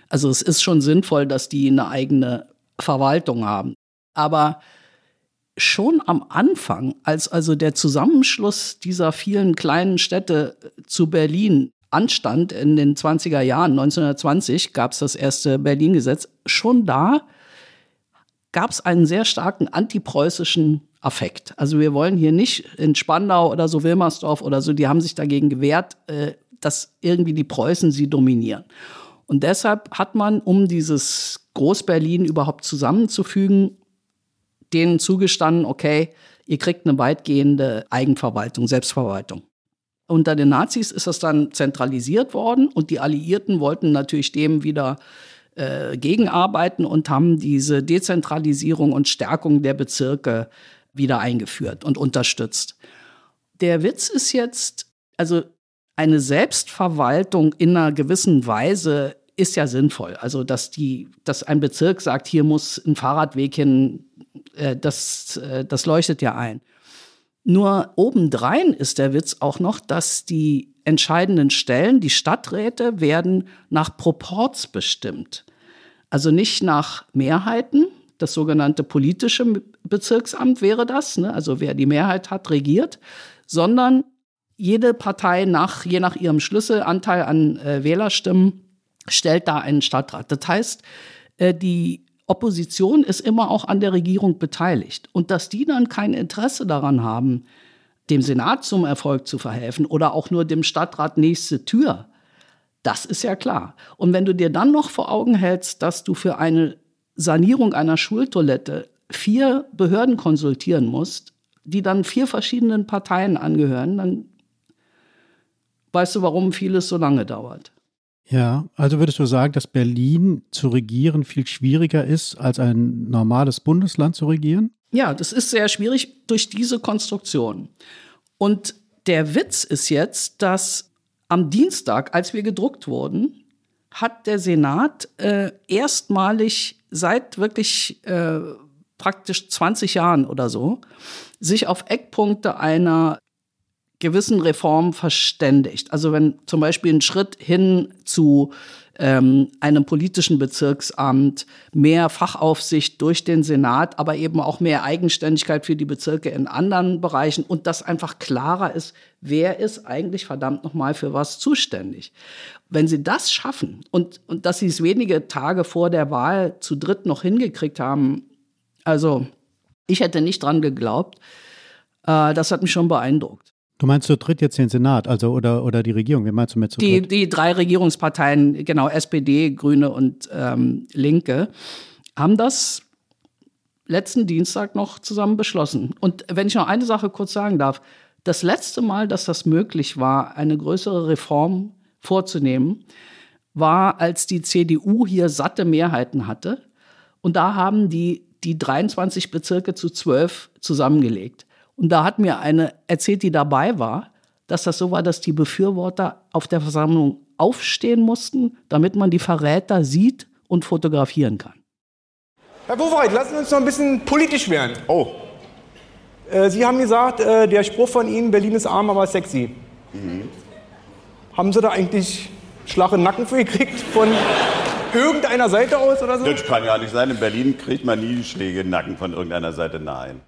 Speaker 9: Also es ist schon sinnvoll, dass die eine eigene Verwaltung haben. Aber schon am Anfang, als also der Zusammenschluss dieser vielen kleinen Städte zu Berlin anstand in den 20er Jahren, 1920 gab es das erste Berlin-Gesetz, schon da gab es einen sehr starken antipreußischen Affekt. Also wir wollen hier nicht in Spandau oder so Wilmersdorf oder so, die haben sich dagegen gewehrt, äh, dass irgendwie die Preußen sie dominieren. Und deshalb hat man, um dieses Groß-Berlin überhaupt zusammenzufügen, denen zugestanden, okay, ihr kriegt eine weitgehende Eigenverwaltung, Selbstverwaltung. Unter den Nazis ist das dann zentralisiert worden und die Alliierten wollten natürlich dem wieder äh, gegenarbeiten und haben diese Dezentralisierung und Stärkung der Bezirke wieder eingeführt und unterstützt. Der Witz ist jetzt, also eine Selbstverwaltung in einer gewissen Weise ist ja sinnvoll. Also, dass die, dass ein Bezirk sagt, hier muss ein Fahrradweg hin, äh, das, äh, das leuchtet ja ein. Nur obendrein ist der Witz auch noch, dass die entscheidenden Stellen, die Stadträte, werden nach Proports bestimmt. Also nicht nach Mehrheiten, das sogenannte politische Bezirksamt wäre das, ne? also wer die Mehrheit hat, regiert, sondern jede Partei nach, je nach ihrem Schlüsselanteil an äh, Wählerstimmen stellt da einen Stadtrat. Das heißt, äh, die Opposition ist immer auch an der Regierung beteiligt. Und dass die dann kein Interesse daran haben, dem Senat zum Erfolg zu verhelfen oder auch nur dem Stadtrat nächste Tür, das ist ja klar. Und wenn du dir dann noch vor Augen hältst, dass du für eine Sanierung einer Schultoilette vier Behörden konsultieren musst, die dann vier verschiedenen Parteien angehören, dann weißt du, warum vieles so lange dauert.
Speaker 8: Ja, also würdest du sagen, dass Berlin zu regieren viel schwieriger ist, als ein normales Bundesland zu regieren?
Speaker 9: Ja, das ist sehr schwierig durch diese Konstruktion. Und der Witz ist jetzt, dass am Dienstag, als wir gedruckt wurden, hat der Senat äh, erstmalig seit wirklich äh, praktisch 20 Jahren oder so sich auf Eckpunkte einer gewissen Reformen verständigt. Also wenn zum Beispiel ein Schritt hin zu ähm, einem politischen Bezirksamt, mehr Fachaufsicht durch den Senat, aber eben auch mehr Eigenständigkeit für die Bezirke in anderen Bereichen und dass einfach klarer ist, wer ist eigentlich verdammt nochmal für was zuständig. Wenn sie das schaffen und, und dass sie es wenige Tage vor der Wahl zu dritt noch hingekriegt haben, also ich hätte nicht dran geglaubt, äh, das hat mich schon beeindruckt.
Speaker 8: Du meinst zu dritt jetzt den Senat, also oder, oder die Regierung? Wie meinst du mit zu
Speaker 9: die,
Speaker 8: dritt?
Speaker 9: Die drei Regierungsparteien, genau, SPD, Grüne und ähm, Linke, haben das letzten Dienstag noch zusammen beschlossen. Und wenn ich noch eine Sache kurz sagen darf, das letzte Mal, dass das möglich war, eine größere Reform vorzunehmen, war, als die CDU hier satte Mehrheiten hatte. Und da haben die die 23 Bezirke zu 12 zusammengelegt. Und da hat mir eine erzählt, die dabei war, dass das so war, dass die Befürworter auf der Versammlung aufstehen mussten, damit man die Verräter sieht und fotografieren kann.
Speaker 11: Herr Wowereit, lassen Sie uns noch ein bisschen politisch werden.
Speaker 12: Oh.
Speaker 11: Äh, Sie haben gesagt, äh, der Spruch von Ihnen, Berlin ist arm, aber sexy. Mhm. Haben Sie da eigentlich Schlag im Nacken für gekriegt von irgendeiner Seite aus oder so?
Speaker 12: Das kann ja nicht sein. In Berlin kriegt man nie Schläge im Nacken von irgendeiner Seite. Nein.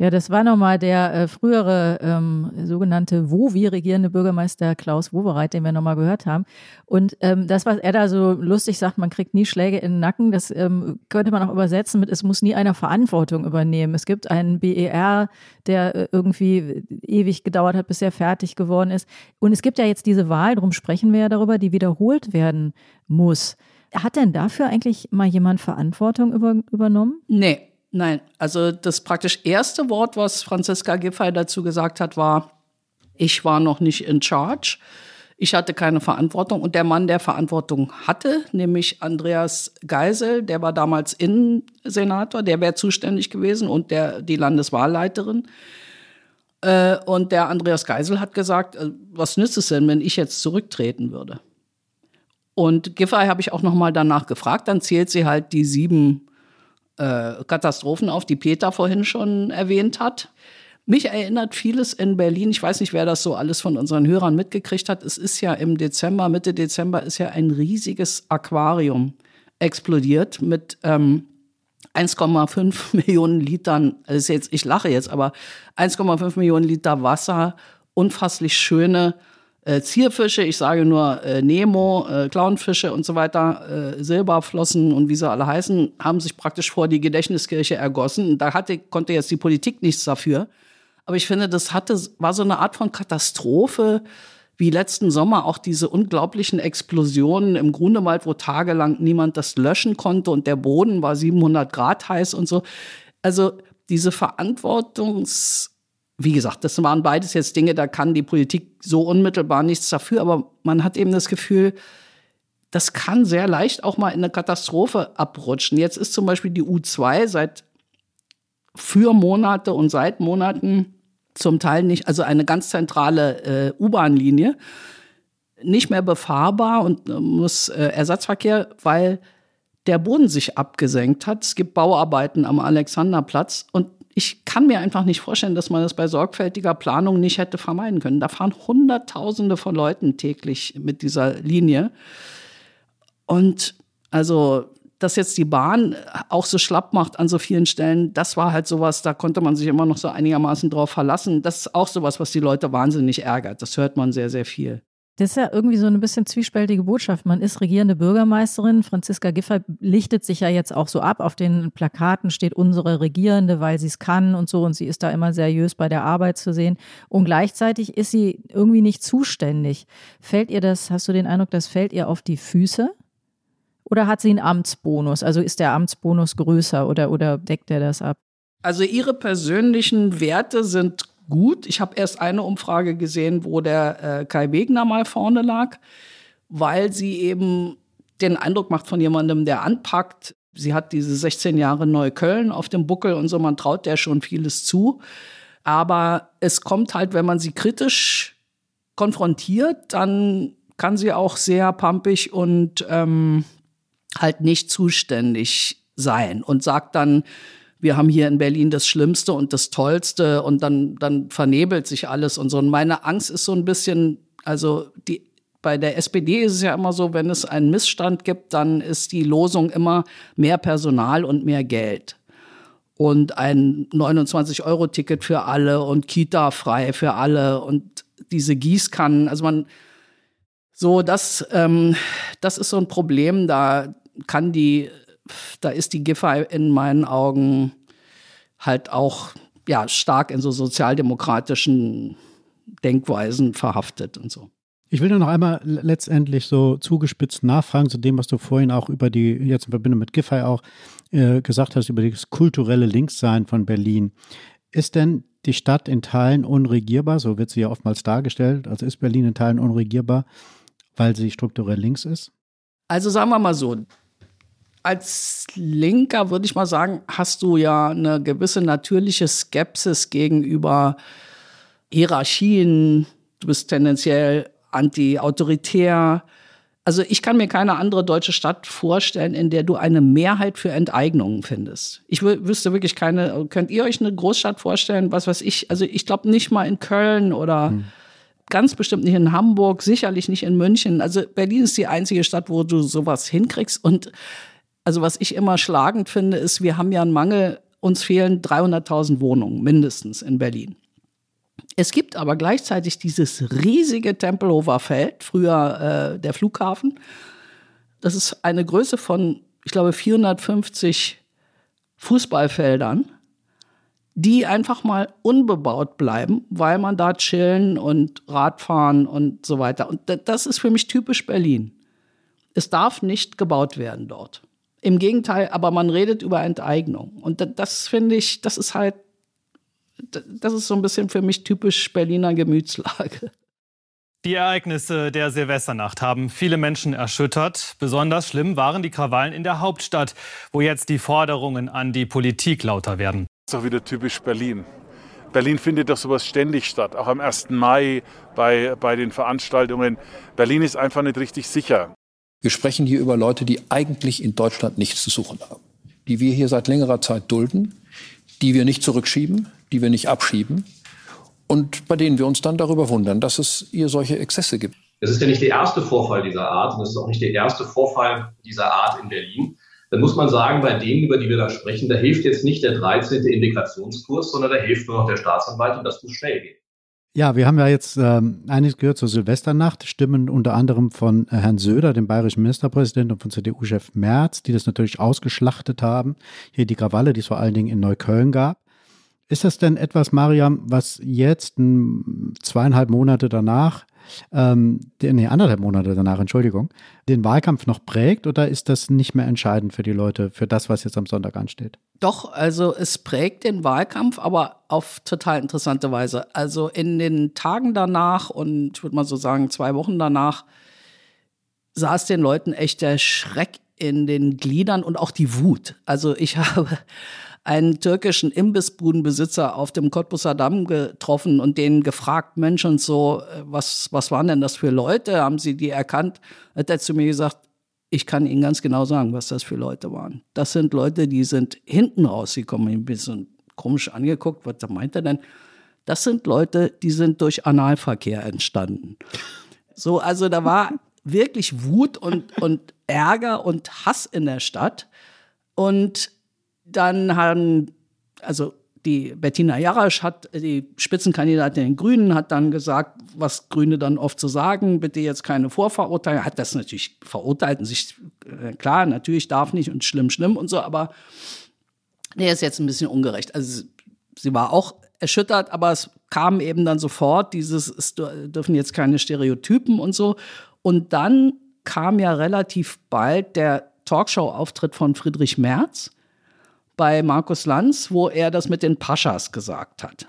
Speaker 7: Ja, das war nochmal der äh, frühere ähm, sogenannte WOWI regierende Bürgermeister Klaus Wowereit, den wir nochmal gehört haben. Und ähm, das, was er da so lustig sagt, man kriegt nie Schläge in den Nacken, das ähm, könnte man auch übersetzen mit, es muss nie einer Verantwortung übernehmen. Es gibt einen BER, der äh, irgendwie ewig gedauert hat, bis er fertig geworden ist. Und es gibt ja jetzt diese Wahl, darum sprechen wir ja darüber, die wiederholt werden muss. Hat denn dafür eigentlich mal jemand Verantwortung über, übernommen?
Speaker 9: Nee. Nein, also das praktisch erste Wort, was Franziska Giffey dazu gesagt hat, war, ich war noch nicht in charge. Ich hatte keine Verantwortung. Und der Mann, der Verantwortung hatte, nämlich Andreas Geisel, der war damals Innensenator, der wäre zuständig gewesen und der, die Landeswahlleiterin. Äh, und der Andreas Geisel hat gesagt, äh, was nützt es denn, wenn ich jetzt zurücktreten würde? Und Giffey habe ich auch noch mal danach gefragt. Dann zählt sie halt die sieben äh, Katastrophen auf, die Peter vorhin schon erwähnt hat. Mich erinnert vieles in Berlin. Ich weiß nicht, wer das so alles von unseren Hörern mitgekriegt hat. Es ist ja im Dezember, Mitte Dezember, ist ja ein riesiges Aquarium explodiert mit ähm, 1,5 [laughs] Millionen Litern. Also jetzt, ich lache jetzt, aber 1,5 Millionen Liter Wasser, unfasslich schöne äh, Zierfische, ich sage nur äh, Nemo, äh, Clownfische und so weiter, äh, Silberflossen und wie sie alle heißen, haben sich praktisch vor die Gedächtniskirche ergossen. Da hatte, konnte jetzt die Politik nichts dafür. Aber ich finde, das hatte, war so eine Art von Katastrophe, wie letzten Sommer auch diese unglaublichen Explosionen im Grunewald, wo tagelang niemand das löschen konnte und der Boden war 700 Grad heiß und so. Also diese Verantwortungs wie gesagt, das waren beides jetzt Dinge, da kann die Politik so unmittelbar nichts dafür, aber man hat eben das Gefühl, das kann sehr leicht auch mal in eine Katastrophe abrutschen. Jetzt ist zum Beispiel die U2 seit für Monate und seit Monaten zum Teil nicht, also eine ganz zentrale äh, U-Bahn-Linie, nicht mehr befahrbar und äh, muss äh, Ersatzverkehr, weil der Boden sich abgesenkt hat. Es gibt Bauarbeiten am Alexanderplatz und ich kann mir einfach nicht vorstellen, dass man das bei sorgfältiger Planung nicht hätte vermeiden können. Da fahren Hunderttausende von Leuten täglich mit dieser Linie. Und also, dass jetzt die Bahn auch so schlapp macht an so vielen Stellen, das war halt sowas, da konnte man sich immer noch so einigermaßen drauf verlassen. Das ist auch sowas, was die Leute wahnsinnig ärgert. Das hört man sehr, sehr viel.
Speaker 7: Das ist ja irgendwie so ein bisschen zwiespältige Botschaft. Man ist regierende Bürgermeisterin. Franziska Giffey lichtet sich ja jetzt auch so ab. Auf den Plakaten steht unsere Regierende, weil sie es kann und so. Und sie ist da immer seriös bei der Arbeit zu sehen. Und gleichzeitig ist sie irgendwie nicht zuständig. Fällt ihr das, hast du den Eindruck, das fällt ihr auf die Füße? Oder hat sie einen Amtsbonus? Also ist der Amtsbonus größer oder, oder deckt er das ab?
Speaker 9: Also ihre persönlichen Werte sind gut. Ich habe erst eine Umfrage gesehen, wo der äh, Kai Wegner mal vorne lag, weil sie eben den Eindruck macht von jemandem, der anpackt. Sie hat diese 16 Jahre Neukölln auf dem Buckel und so, man traut der schon vieles zu. Aber es kommt halt, wenn man sie kritisch konfrontiert, dann kann sie auch sehr pampig und ähm, halt nicht zuständig sein und sagt dann, wir haben hier in Berlin das Schlimmste und das Tollste und dann, dann vernebelt sich alles und so. Und meine Angst ist so ein bisschen, also die, bei der SPD ist es ja immer so, wenn es einen Missstand gibt, dann ist die Losung immer mehr Personal und mehr Geld. Und ein 29-Euro-Ticket für alle und Kita frei für alle und diese Gießkannen. Also man, so, das, ähm, das ist so ein Problem, da kann die da ist die Giffey in meinen Augen halt auch ja, stark in so sozialdemokratischen Denkweisen verhaftet und so.
Speaker 8: Ich will nur noch einmal letztendlich so zugespitzt nachfragen zu dem, was du vorhin auch über die, jetzt in Verbindung mit Giffey auch äh, gesagt hast, über das kulturelle Linkssein von Berlin. Ist denn die Stadt in Teilen unregierbar? So wird sie ja oftmals dargestellt. Also ist Berlin in Teilen unregierbar, weil sie strukturell links ist?
Speaker 9: Also sagen wir mal so, als Linker würde ich mal sagen, hast du ja eine gewisse natürliche Skepsis gegenüber Hierarchien. Du bist tendenziell anti-autoritär. Also ich kann mir keine andere deutsche Stadt vorstellen, in der du eine Mehrheit für Enteignungen findest. Ich wüsste wirklich keine, könnt ihr euch eine Großstadt vorstellen, was weiß ich, also ich glaube nicht mal in Köln oder hm. ganz bestimmt nicht in Hamburg, sicherlich nicht in München. Also Berlin ist die einzige Stadt, wo du sowas hinkriegst und also was ich immer schlagend finde, ist, wir haben ja einen Mangel, uns fehlen 300.000 Wohnungen mindestens in Berlin. Es gibt aber gleichzeitig dieses riesige Tempelhofer Feld, früher äh, der Flughafen. Das ist eine Größe von, ich glaube, 450 Fußballfeldern, die einfach mal unbebaut bleiben, weil man da chillen und Radfahren und so weiter. Und das ist für mich typisch Berlin. Es darf nicht gebaut werden dort. Im Gegenteil, aber man redet über Enteignung. Und das finde ich, das ist halt, das ist so ein bisschen für mich typisch Berliner Gemütslage.
Speaker 13: Die Ereignisse der Silvesternacht haben viele Menschen erschüttert. Besonders schlimm waren die Krawallen in der Hauptstadt, wo jetzt die Forderungen an die Politik lauter werden.
Speaker 14: Das ist auch wieder typisch Berlin. Berlin findet doch sowas ständig statt, auch am 1. Mai bei, bei den Veranstaltungen. Berlin ist einfach nicht richtig sicher.
Speaker 15: Wir sprechen hier über Leute, die eigentlich in Deutschland nichts zu suchen haben, die wir hier seit längerer Zeit dulden, die wir nicht zurückschieben, die wir nicht abschieben und bei denen wir uns dann darüber wundern, dass es hier solche Exzesse gibt.
Speaker 16: Es ist ja nicht der erste Vorfall dieser Art und es ist auch nicht der erste Vorfall dieser Art in Berlin. Dann muss man sagen, bei denen, über die wir da sprechen, da hilft jetzt nicht der 13. Integrationskurs, sondern da hilft nur noch der Staatsanwalt und das muss schnell gehen.
Speaker 8: Ja, wir haben ja jetzt ähm, einiges gehört zur Silvesternacht, Stimmen unter anderem von äh, Herrn Söder, dem bayerischen Ministerpräsidenten und von CDU-Chef Merz, die das natürlich ausgeschlachtet haben. Hier die Krawalle, die es vor allen Dingen in Neukölln gab. Ist das denn etwas, Mariam, was jetzt zweieinhalb Monate danach ähm, nee, anderthalb Monate danach, Entschuldigung, den Wahlkampf noch prägt oder ist das nicht mehr entscheidend für die Leute, für das, was jetzt am Sonntag ansteht?
Speaker 9: Doch, also es prägt den Wahlkampf, aber auf total interessante Weise. Also in den Tagen danach und ich würde mal so sagen, zwei Wochen danach, saß den Leuten echt der Schreck in den Gliedern und auch die Wut. Also ich [laughs] habe einen türkischen Imbissbudenbesitzer auf dem Cottbusser Damm getroffen und den gefragt, Mensch und so, äh, was, was waren denn das für Leute? Haben Sie die erkannt? Hat er zu mir gesagt, ich kann Ihnen ganz genau sagen, was das für Leute waren. Das sind Leute, die sind hinten rausgekommen, ein bisschen komisch angeguckt. Was meint er denn? Das sind Leute, die sind durch Analverkehr entstanden. So, also da war wirklich Wut und, und Ärger und Hass in der Stadt. Und dann haben, also die Bettina Jarasch hat, die Spitzenkandidatin in den Grünen, hat dann gesagt, was Grüne dann oft zu so sagen, bitte jetzt keine Vorverurteilung, hat das natürlich verurteilt und sich, äh, klar, natürlich darf nicht und schlimm, schlimm und so, aber der ist jetzt ein bisschen ungerecht. Also sie war auch erschüttert, aber es kam eben dann sofort dieses, es dürfen jetzt keine Stereotypen und so. Und dann kam ja relativ bald der Talkshow-Auftritt von Friedrich Merz, bei Markus Lanz, wo er das mit den Paschas gesagt hat.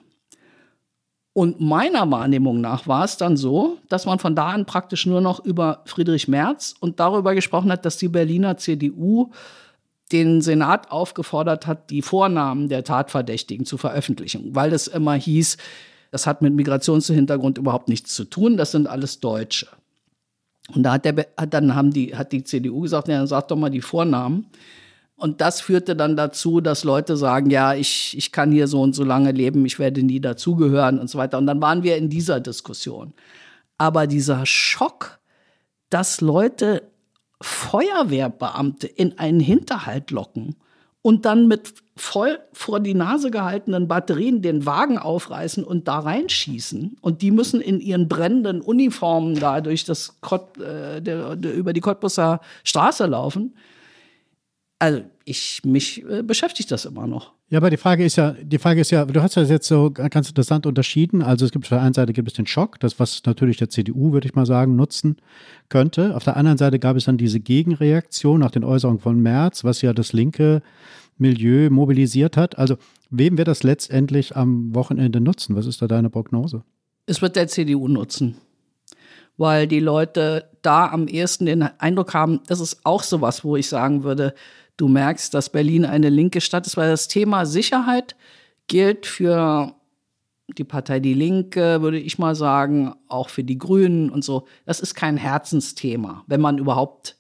Speaker 9: Und meiner Wahrnehmung nach war es dann so, dass man von da an praktisch nur noch über Friedrich Merz und darüber gesprochen hat, dass die Berliner CDU den Senat aufgefordert hat, die Vornamen der Tatverdächtigen zu veröffentlichen, weil es immer hieß, das hat mit Migrationshintergrund überhaupt nichts zu tun, das sind alles Deutsche. Und da hat, der, dann haben die, hat die CDU gesagt, ja, dann sag doch mal die Vornamen. Und das führte dann dazu, dass Leute sagen, ja, ich, ich kann hier so und so lange leben, ich werde nie dazugehören und so weiter. Und dann waren wir in dieser Diskussion. Aber dieser Schock, dass Leute Feuerwehrbeamte in einen Hinterhalt locken und dann mit voll vor die Nase gehaltenen Batterien den Wagen aufreißen und da reinschießen. Und die müssen in ihren brennenden Uniformen da durch das äh, der, der, über die Cottbusser Straße laufen. Also ich mich äh, beschäftigt das immer noch.
Speaker 8: Ja, aber die Frage ist ja, die Frage ist ja, du hast das jetzt so ganz interessant unterschieden. Also es gibt auf der einen Seite gibt es den Schock, das was natürlich der CDU, würde ich mal sagen, nutzen könnte. Auf der anderen Seite gab es dann diese Gegenreaktion nach den Äußerungen von Merz, was ja das linke Milieu mobilisiert hat. Also wem wird das letztendlich am Wochenende nutzen? Was ist da deine Prognose?
Speaker 9: Es wird der CDU nutzen, weil die Leute da am ehesten den Eindruck haben, das ist auch sowas, wo ich sagen würde, du merkst, dass Berlin eine linke Stadt ist, weil das Thema Sicherheit gilt für die Partei Die Linke, würde ich mal sagen, auch für die Grünen und so. Das ist kein Herzensthema, wenn man überhaupt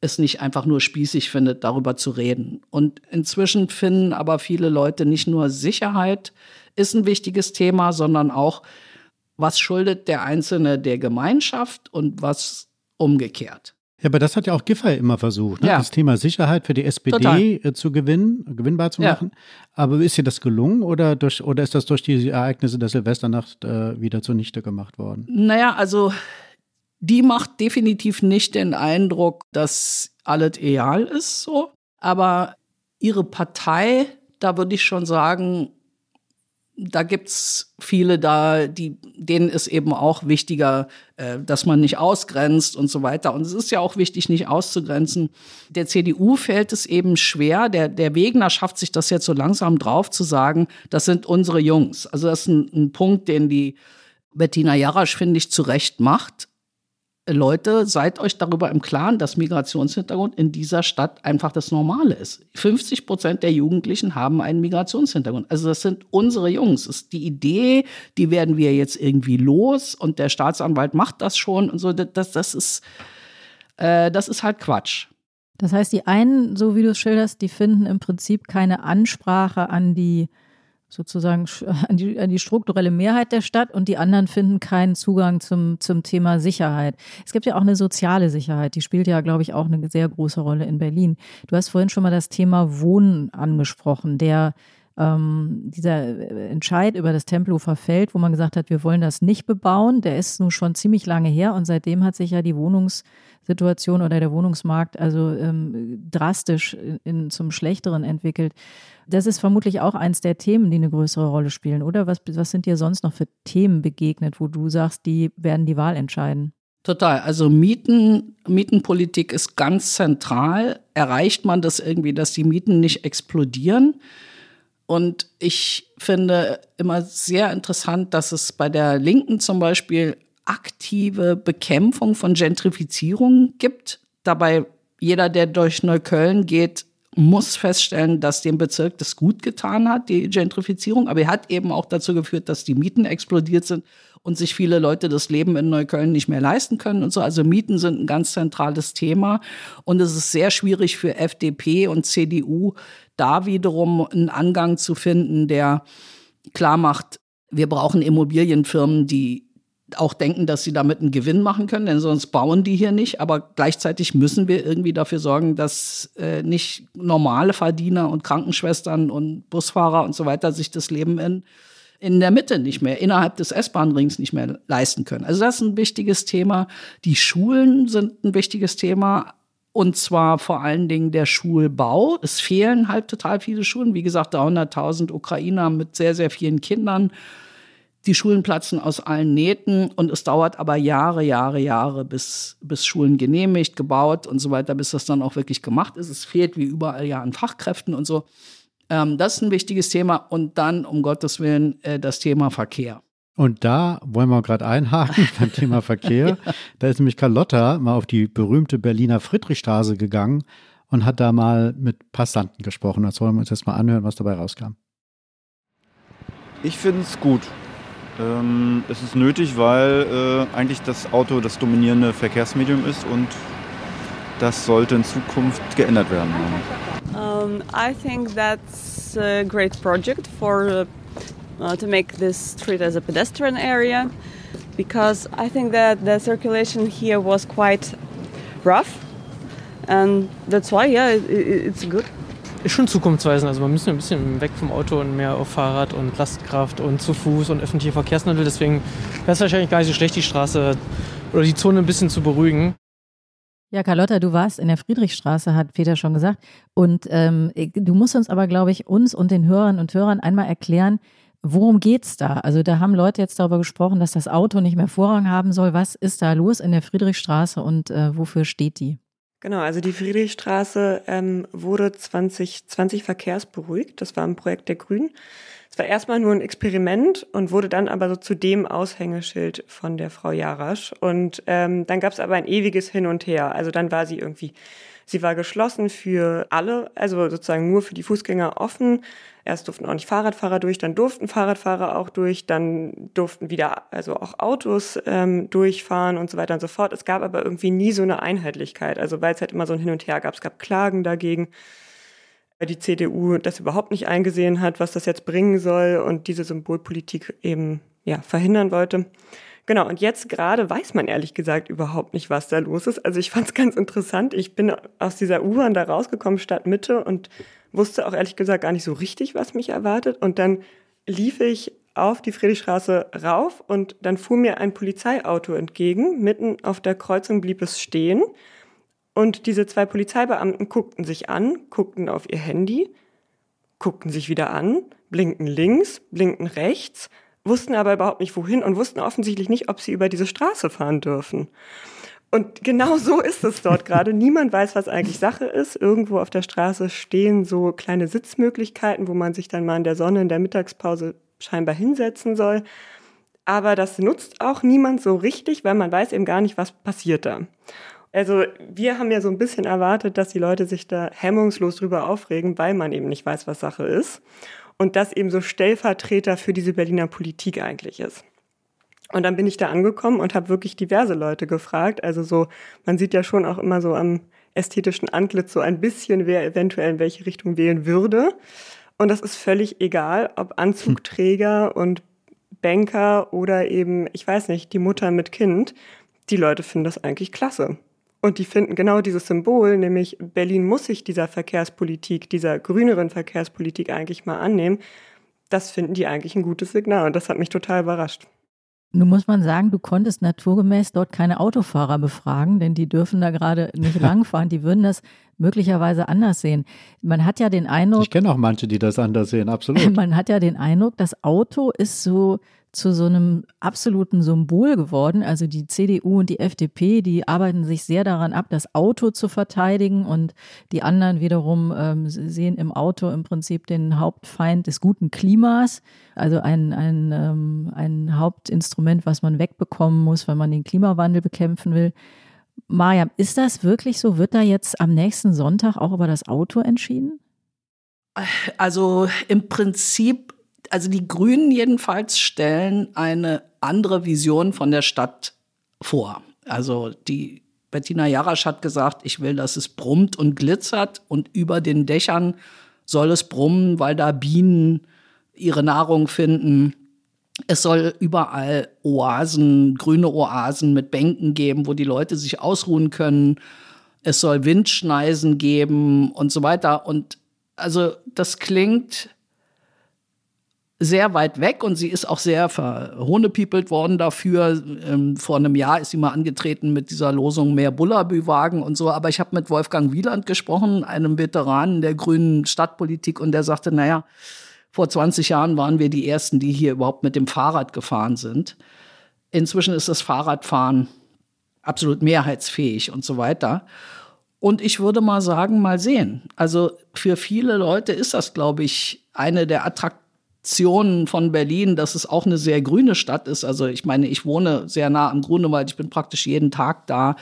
Speaker 9: es nicht einfach nur spießig findet, darüber zu reden. Und inzwischen finden aber viele Leute nicht nur Sicherheit ist ein wichtiges Thema, sondern auch, was schuldet der Einzelne der Gemeinschaft und was umgekehrt.
Speaker 8: Ja, aber das hat ja auch Giffey immer versucht, ne?
Speaker 9: Ja.
Speaker 8: das Thema Sicherheit für die SPD
Speaker 9: Total.
Speaker 8: äh, zu gewinnen, gewinnbar zu
Speaker 9: Ja.
Speaker 8: machen. Aber ist dir das gelungen oder, durch, oder ist das durch die Ereignisse der Silvesternacht äh, wieder zunichte gemacht worden?
Speaker 9: Naja, also die macht definitiv nicht den Eindruck, dass alles egal ist, so. Aber ihre Partei, da würde ich schon sagen, da gibt's viele da, die, denen ist eben auch wichtiger, äh, dass man nicht ausgrenzt und so weiter. Und es ist ja auch wichtig, nicht auszugrenzen. Der CDU fällt es eben schwer. Der, der Wegner schafft sich das jetzt so langsam drauf zu sagen, das sind unsere Jungs. Also das ist ein, ein Punkt, den die Bettina Jarasch, finde ich, zu Recht macht. Leute, seid euch darüber im Klaren, dass Migrationshintergrund in dieser Stadt einfach das Normale ist. 50 Prozent der Jugendlichen haben einen Migrationshintergrund. Also das sind unsere Jungs. Das ist die Idee, die werden wir jetzt irgendwie los und der Staatsanwalt macht das schon und so. Das, das, ist, äh, das ist halt Quatsch.
Speaker 7: Das heißt, die einen, so wie du es schilderst, die finden im Prinzip keine Ansprache an die sozusagen [laughs] an die, an die strukturelle Mehrheit der Stadt und die anderen finden keinen Zugang zum, zum Thema Sicherheit. Es gibt ja auch eine soziale Sicherheit, die spielt ja, glaube ich, auch eine sehr große Rolle in Berlin. Du hast vorhin schon mal das Thema Wohnen angesprochen, der ähm, dieser Entscheid über das Tempelhofer Feld, wo man gesagt hat, wir wollen das nicht bebauen, der ist nun schon ziemlich lange her und seitdem hat sich ja die Wohnungssituation oder der Wohnungsmarkt also ähm, drastisch in, in, zum Schlechteren entwickelt. Das ist vermutlich auch eins der Themen, die eine größere Rolle spielen, oder? Was, was sind dir sonst noch für Themen begegnet, wo du sagst, die werden die Wahl entscheiden?
Speaker 9: Total. Also Mieten, Mietenpolitik ist ganz zentral. Erreicht man das irgendwie, dass die Mieten nicht explodieren? Und ich finde immer sehr interessant, dass es bei der Linken zum Beispiel aktive Bekämpfung von Gentrifizierung gibt. Dabei jeder, der durch Neukölln geht, muss feststellen, dass dem Bezirk das gut getan hat, die Gentrifizierung. Aber er hat eben auch dazu geführt, dass die Mieten explodiert sind und sich viele Leute das Leben in Neukölln nicht mehr leisten können und so. Also Mieten sind ein ganz zentrales Thema. Und es ist sehr schwierig für FDP und CDU, da wiederum einen Angang zu finden, der klar macht, wir brauchen Immobilienfirmen, die auch denken, dass sie damit einen Gewinn machen können, denn sonst bauen die hier nicht. Aber gleichzeitig müssen wir irgendwie dafür sorgen, dass äh, nicht normale Verdiener und Krankenschwestern und Busfahrer und so weiter sich das Leben in, in der Mitte nicht mehr, innerhalb des S-Bahn-Rings nicht mehr leisten können. Also das ist ein wichtiges Thema. Die Schulen sind ein wichtiges Thema. Und zwar vor allen Dingen der Schulbau. Es fehlen halt total viele Schulen. Wie gesagt, 300.000 Ukrainer mit sehr, sehr vielen Kindern. Die Schulen platzen aus allen Nähten und es dauert aber Jahre, Jahre, Jahre, bis, bis Schulen genehmigt, gebaut und so weiter, bis das dann auch wirklich gemacht ist. Es fehlt wie überall ja an Fachkräften und so. Ähm, das ist ein wichtiges Thema. Und dann, um Gottes Willen, äh, das Thema Verkehr.
Speaker 8: Und da wollen wir gerade einhaken [laughs] beim Thema Verkehr. ja. Da ist nämlich Carlotta mal auf die berühmte Berliner Friedrichstraße gegangen und hat da mal mit Passanten gesprochen. Das wollen wir uns jetzt mal anhören, was dabei rauskam.
Speaker 17: Ich finde es gut. Ähm, es ist nötig, weil äh, eigentlich das Auto das dominierende Verkehrsmedium ist und das sollte in Zukunft geändert werden.
Speaker 18: Um, I think that's a great project for uh, to make this street as a pedestrian area because I think that the circulation here was quite rough and that's why yeah it, it's good.
Speaker 19: Ist schon zukunftsweisend. Also man müssen ein bisschen weg vom Auto und mehr auf Fahrrad und Lastkraft und zu Fuß und öffentliche Verkehrsmittel. Deswegen wäre es wahrscheinlich gar nicht so schlecht, die Straße oder die Zone ein bisschen zu beruhigen.
Speaker 7: Ja, Carlotta, du warst in der Friedrichstraße, hat Peter schon gesagt. Und ähm, du musst uns aber, glaube ich, uns und den Hörern und Hörern einmal erklären, worum geht's da? Also da haben Leute jetzt darüber gesprochen, dass das Auto nicht mehr Vorrang haben soll. Was ist da los in der Friedrichstraße und äh, wofür steht die?
Speaker 20: Genau, also die Friedrichstraße ähm, wurde 2020 verkehrsberuhigt. Das war ein Projekt der Grünen. Es war erstmal nur ein Experiment und wurde dann aber so zu dem Aushängeschild von der Frau Jarasch. Und ähm, dann gab es aber ein ewiges Hin und Her. Also dann war sie irgendwie, sie war geschlossen für alle, also sozusagen nur für die Fußgänger offen. Erst durften auch nicht Fahrradfahrer durch, dann durften Fahrradfahrer auch durch, dann durften wieder also auch Autos ähm, durchfahren und so weiter und so fort. Es gab aber irgendwie nie so eine Einheitlichkeit, also weil es halt immer so ein Hin und Her gab. Es gab Klagen dagegen, die CDU das überhaupt nicht eingesehen hat, was das jetzt bringen soll und diese Symbolpolitik eben ja verhindern wollte. Genau, und jetzt gerade weiß man ehrlich gesagt überhaupt nicht, was da los ist. Also ich fand es [laughs] ganz interessant. Ich bin aus dieser U-Bahn da rausgekommen, Stadtmitte, und wusste auch ehrlich gesagt gar nicht so richtig, was mich erwartet. Und dann lief ich auf die Friedrichstraße rauf und dann fuhr mir ein Polizeiauto entgegen. Mitten auf der Kreuzung blieb es stehen. Und diese zwei Polizeibeamten guckten sich an, guckten auf ihr Handy, guckten sich wieder an, blinkten links, blinkten rechts, wussten aber überhaupt nicht wohin und wussten offensichtlich nicht, ob sie über diese Straße fahren dürfen. Und genau so ist es dort gerade. [laughs] Niemand weiß, was eigentlich Sache ist. Irgendwo auf der Straße stehen so kleine Sitzmöglichkeiten, wo man sich dann mal in der Sonne in der Mittagspause scheinbar hinsetzen soll. Aber das nutzt auch niemand so richtig, weil man weiß eben gar nicht, was passiert da. Also wir haben ja so ein bisschen erwartet, dass die Leute sich da hemmungslos drüber aufregen, weil man eben nicht weiß, was Sache ist. Und das eben so Stellvertreter für diese Berliner Politik eigentlich ist. Und dann bin ich da angekommen und habe wirklich diverse Leute gefragt. Also so, man sieht ja schon auch immer so am ästhetischen Antlitz so ein bisschen, wer eventuell in welche Richtung wählen würde. Und das ist völlig egal, ob Anzugträger und Banker oder eben, ich weiß nicht, die Mutter mit Kind. Die Leute finden das eigentlich klasse. Und die finden genau dieses Symbol, nämlich Berlin muss sich dieser Verkehrspolitik, dieser grüneren Verkehrspolitik eigentlich mal annehmen. Das finden die eigentlich ein gutes Signal und das hat mich total überrascht.
Speaker 7: Nun muss man sagen, du konntest naturgemäß dort keine Autofahrer befragen, denn die dürfen da gerade nicht [laughs] langfahren. Die würden das möglicherweise anders sehen. Man hat ja den Eindruck.
Speaker 8: Ich kenne auch manche, die das anders sehen, absolut. [laughs]
Speaker 7: Man hat ja den Eindruck, das Auto ist so zu so einem absoluten Symbol geworden. Also die CDU und die FDP, die arbeiten sich sehr daran ab, das Auto zu verteidigen und die anderen wiederum ähm, sehen im Auto im Prinzip den Hauptfeind des guten Klimas, also ein, ein, ähm, ein Hauptinstrument, was man wegbekommen muss, wenn man den Klimawandel bekämpfen will. Mariam, ist das wirklich so? Wird da jetzt am nächsten Sonntag auch über das Auto entschieden?
Speaker 9: Also im Prinzip also die Grünen jedenfalls stellen eine andere Vision von der Stadt vor. Also die Bettina Jarasch hat gesagt, ich will, dass es brummt und glitzert und über den Dächern soll es brummen, weil da Bienen ihre Nahrung finden. Es soll überall Oasen, grüne Oasen mit Bänken geben, wo die Leute sich ausruhen können. Es soll Windschneisen geben und so weiter. Und also das klingt sehr weit weg und sie ist auch sehr verhohnepiepelt worden dafür. Ähm, vor einem Jahr ist sie mal angetreten mit dieser Losung mehr Bullabü-Wagen und so. Aber ich habe mit Wolfgang Wieland gesprochen, einem Veteranen der grünen Stadtpolitik, und der sagte, naja, vor 20 Jahren waren wir die Ersten, die hier überhaupt mit dem Fahrrad gefahren sind. Inzwischen ist das Fahrradfahren absolut mehrheitsfähig und so weiter. Und ich würde mal sagen, mal sehen. Also für viele Leute ist das, glaube ich, eine der attraktiven Aktionen von Berlin, dass es auch eine sehr grüne Stadt ist. Also ich meine, ich wohne sehr nah am Grunewald, ich bin praktisch jeden Tag da.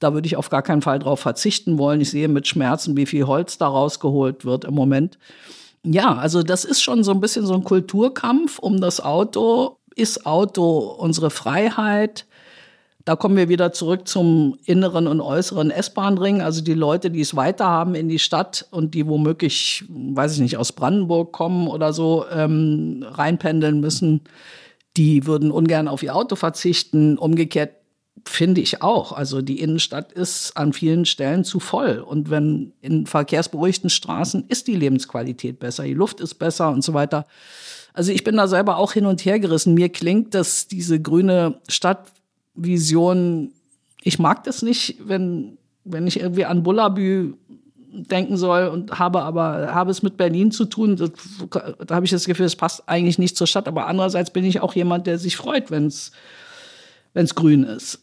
Speaker 9: Da würde ich auf gar keinen Fall drauf verzichten wollen. Ich sehe mit Schmerzen, wie viel Holz da rausgeholt wird im Moment. Ja, also das ist schon so ein bisschen so ein Kulturkampf um das Auto. Ist Auto unsere Freiheit? Da kommen wir wieder zurück zum inneren und äußeren S-Bahn-Ring. Also die Leute, die es weiter haben in die Stadt und die womöglich, weiß ich nicht, aus Brandenburg kommen oder so, ähm, reinpendeln müssen, die würden ungern auf ihr Auto verzichten. Umgekehrt finde ich auch. Also die Innenstadt ist an vielen Stellen zu voll. Und wenn in verkehrsberuhigten Straßen ist die Lebensqualität besser, die Luft ist besser und so weiter. Also ich bin da selber auch hin und her gerissen. Mir klingt, dass diese grüne Stadtvision, ich mag das nicht, wenn, wenn ich irgendwie an Bullabü denken soll und habe aber habe es mit Berlin zu tun. Das, da habe ich das Gefühl, es passt eigentlich nicht zur Stadt. Aber andererseits bin ich auch jemand, der sich freut, wenn es grün ist.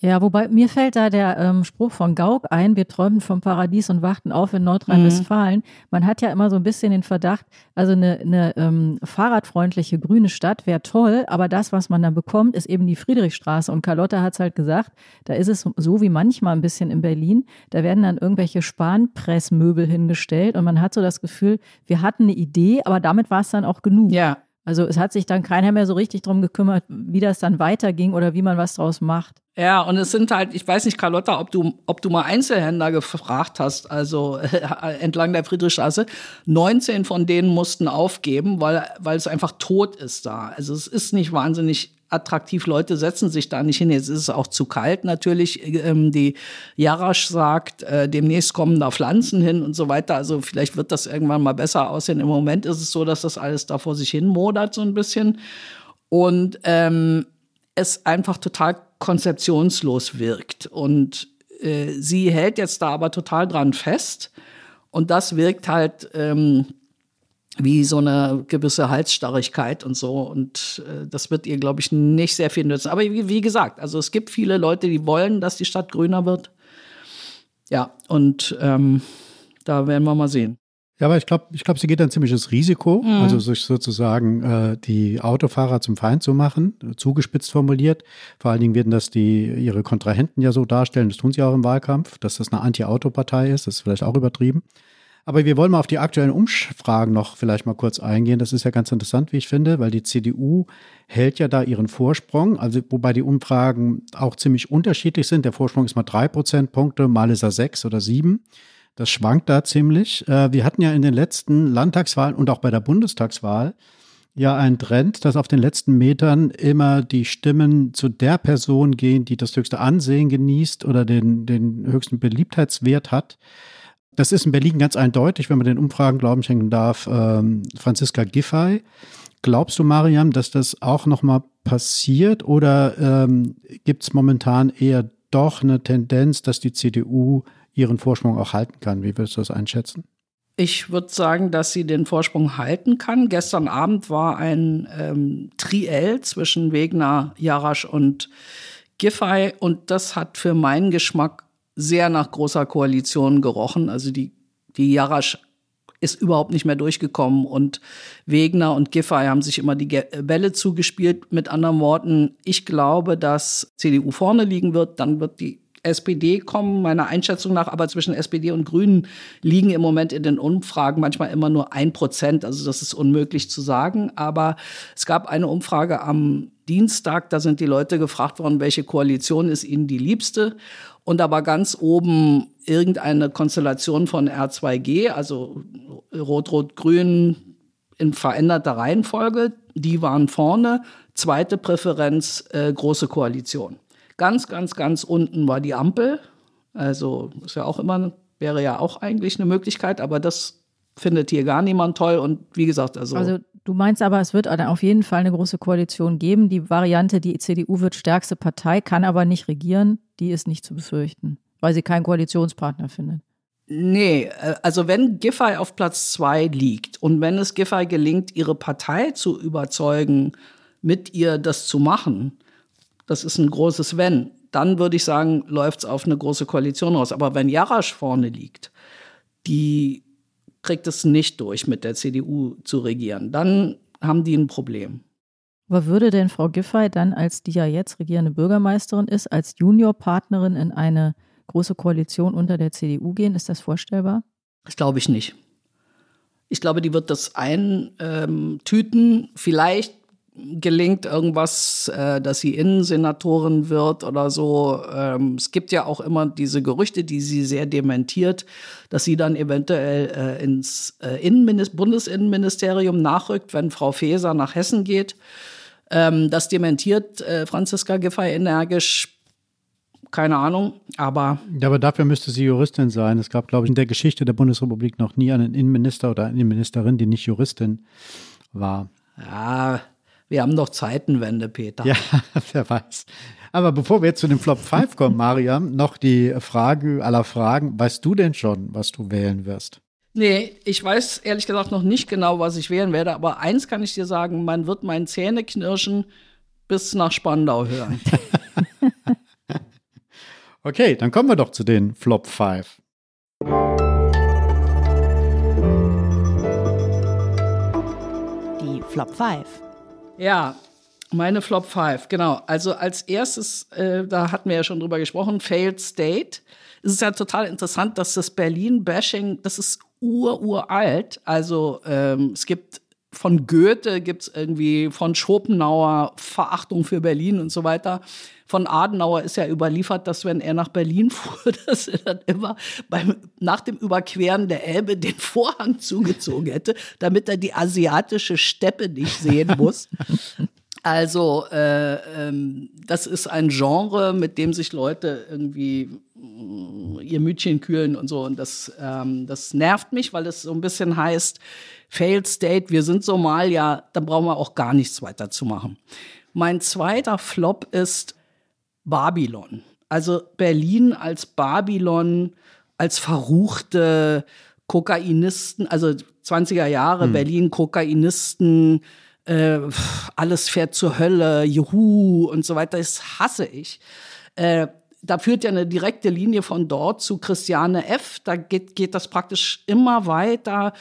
Speaker 7: Ja, wobei mir fällt da der ähm, Spruch von Gauck ein, wir träumen vom Paradies und warten auf in Nordrhein-Westfalen. Mhm. Man hat ja immer so ein bisschen den Verdacht, also eine, eine ähm, fahrradfreundliche grüne Stadt wäre toll, aber das, was man dann bekommt, ist eben die Friedrichstraße. Und Carlotta hat es halt gesagt, da ist es so wie manchmal ein bisschen in Berlin, da werden dann irgendwelche Spanpressmöbel hingestellt und man hat so das Gefühl, wir hatten eine Idee, aber damit war es dann auch genug.
Speaker 9: Ja.
Speaker 7: Also es hat sich dann keiner mehr so richtig drum gekümmert, wie das dann weiterging oder wie man was draus macht.
Speaker 9: Ja, und es sind halt, ich weiß nicht, Carlotta, ob du, ob du mal Einzelhändler gefragt hast, also äh, entlang der Friedrichstraße. 19 von denen mussten aufgeben, weil, weil es einfach tot ist da. Also es ist nicht wahnsinnig attraktiv. Leute setzen sich da nicht hin. Jetzt ist es auch zu kalt natürlich. Ähm, die Jarasch sagt, äh, demnächst kommen da Pflanzen hin und so weiter. Also vielleicht wird das irgendwann mal besser aussehen. Im Moment ist es so, dass das alles da vor sich hin modert so ein bisschen. Und ähm, es einfach total konzeptionslos wirkt. Und äh, sie hält jetzt da aber total dran fest. Und das wirkt halt ähm, wie so eine gewisse Halsstarrigkeit und so. Und äh, das wird ihr, glaube ich, nicht sehr viel nützen. Aber wie, wie, gesagt, also es gibt viele Leute, die wollen, dass die Stadt grüner wird. Ja, und ähm, da werden wir mal sehen.
Speaker 8: Ja, aber ich glaube, ich glaube, sie geht ein ziemliches Risiko, mhm. also sich sozusagen äh, die Autofahrer zum Feind zu machen, zugespitzt formuliert. Vor allen Dingen werden das die ihre Kontrahenten ja so darstellen, das tun sie auch im Wahlkampf, dass das eine Anti-Auto-Partei ist, das ist vielleicht auch übertrieben. Aber wir wollen mal auf die aktuellen Umfragen noch vielleicht mal kurz eingehen. Das ist ja ganz interessant, wie ich finde, weil die CDU hält ja da ihren Vorsprung, also wobei die Umfragen auch ziemlich unterschiedlich sind. Der Vorsprung ist mal drei Prozentpunkte, mal ist er sechs oder sieben. Das schwankt da ziemlich. Äh, wir hatten ja in den letzten Landtagswahlen und auch bei der Bundestagswahl ja einen Trend, dass auf den letzten Metern immer die Stimmen zu der Person gehen, die das höchste Ansehen genießt oder den, den höchsten Beliebtheitswert hat. Das ist in Berlin ganz eindeutig, wenn man den Umfragen Glauben schenken darf, ähm, Franziska Giffey. Glaubst du, Mariam, dass das auch nochmal passiert oder ähm, gibt es momentan eher doch eine Tendenz, dass die CDU ihren Vorsprung auch halten kann? Wie würdest du das einschätzen?
Speaker 9: Ich würde sagen, dass sie den Vorsprung halten kann. Gestern Abend war ein ähm, Triell zwischen Wegner, Jarasch und Giffey und das hat für meinen Geschmack sehr nach großer Koalition gerochen. Also die, die Jarasch ist überhaupt nicht mehr durchgekommen und Wegner und Giffey haben sich immer die Bälle zugespielt. Mit anderen Worten, ich glaube, dass CDU vorne liegen wird, dann wird die SPD kommen, meiner Einschätzung nach, aber zwischen SPD und Grünen liegen im Moment in den Umfragen manchmal immer nur ein Prozent. Also das ist unmöglich zu sagen. Aber es gab eine Umfrage am Dienstag, da sind die Leute gefragt worden, welche Koalition ist ihnen die liebste. Und war ganz oben irgendeine Konstellation von R2G, also Rot-Rot-Grün in veränderter Reihenfolge. Die waren vorne. Zweite Präferenz, äh, große Koalition. Ganz, ganz, ganz unten war die Ampel. Also ist ja auch immer, wäre ja auch eigentlich eine Möglichkeit, aber das findet hier gar niemand toll. Und wie gesagt, also.
Speaker 7: Also du meinst aber, es wird auf jeden Fall eine große Koalition geben. Die Variante, die CDU wird stärkste Partei, kann aber nicht regieren, die ist nicht zu befürchten, weil sie keinen Koalitionspartner findet.
Speaker 9: Nee, äh, also wenn Giffey auf Platz zwei liegt und wenn es Giffey gelingt, ihre Partei zu überzeugen, mit ihr das zu machen, das ist ein großes Wenn, dann würde ich sagen, läuft es auf eine große Koalition raus. Aber wenn Jarasch vorne liegt, die kriegt es nicht durch, mit der CDU zu regieren. Dann haben die ein Problem.
Speaker 7: Aber würde denn Frau Giffey dann, als die ja jetzt regierende Bürgermeisterin ist, als Juniorpartnerin in eine große Koalition unter der CDU gehen? Ist das vorstellbar?
Speaker 9: Das glaube ich nicht. Ich glaube, die wird das eintüten. Vielleicht gelingt irgendwas, äh, dass sie Innensenatorin wird oder so. Ähm, es gibt ja auch immer diese Gerüchte, die sie sehr dementiert, dass sie dann eventuell äh, ins äh, Innenminis Bundesinnenministerium nachrückt, wenn Frau Faeser nach Hessen geht. Ähm, das dementiert äh, Franziska Giffey energisch. Keine Ahnung, aber.
Speaker 8: Ja, aber dafür müsste sie Juristin sein. Es gab, glaube ich, in der Geschichte der Bundesrepublik noch nie einen Innenminister oder eine Innenministerin, die nicht Juristin war.
Speaker 9: Ja, wir haben doch Zeitenwende, Peter.
Speaker 8: Ja, [laughs] wer weiß. Aber bevor wir jetzt zu dem Flop 5 kommen, Mariam, noch die Frage aller Fragen. Weißt du denn schon, was du wählen wirst?
Speaker 9: Nee, ich weiß ehrlich gesagt noch nicht genau, was ich wählen werde, aber eins kann ich dir sagen, man wird meinen Zähneknirschen bis nach Spandau hören. [laughs]
Speaker 8: okay, dann kommen wir doch zu den Flop 5.
Speaker 1: Die Flop 5.
Speaker 9: Ja, meine Flop 5, genau. Also als erstes, äh, da hatten wir ja schon drüber gesprochen, Failed State. Es ist ja total interessant, dass das Berlin-Bashing, das ist ururalt. Also ähm, es gibt von Goethe gibt es irgendwie von Schopenhauer Verachtung für Berlin und so weiter. Von Adenauer ist ja überliefert, dass wenn er nach Berlin [laughs] fuhr, dass er dann immer beim, nach dem Überqueren der Elbe den Vorhang [laughs] zugezogen hätte, damit er die asiatische Steppe nicht sehen muss. [laughs] Also äh, ähm, das ist ein Genre, mit dem sich Leute irgendwie ihr Mütchen kühlen und so. Und das, ähm, das nervt mich, weil es so ein bisschen heißt, Failed State, wir sind Somalia, dann brauchen wir auch gar nichts weiter zu machen. Mein zweiter Flop ist Babylon. Also Berlin als Babylon, als verruchte Kokainisten, also 20er Jahre, hm. Berlin, Kokainisten, äh, alles fährt zur Hölle, Juhu und so weiter, das hasse ich. Äh, da führt ja eine direkte Linie von dort zu Christiane F. Da geht, geht das praktisch immer weiter.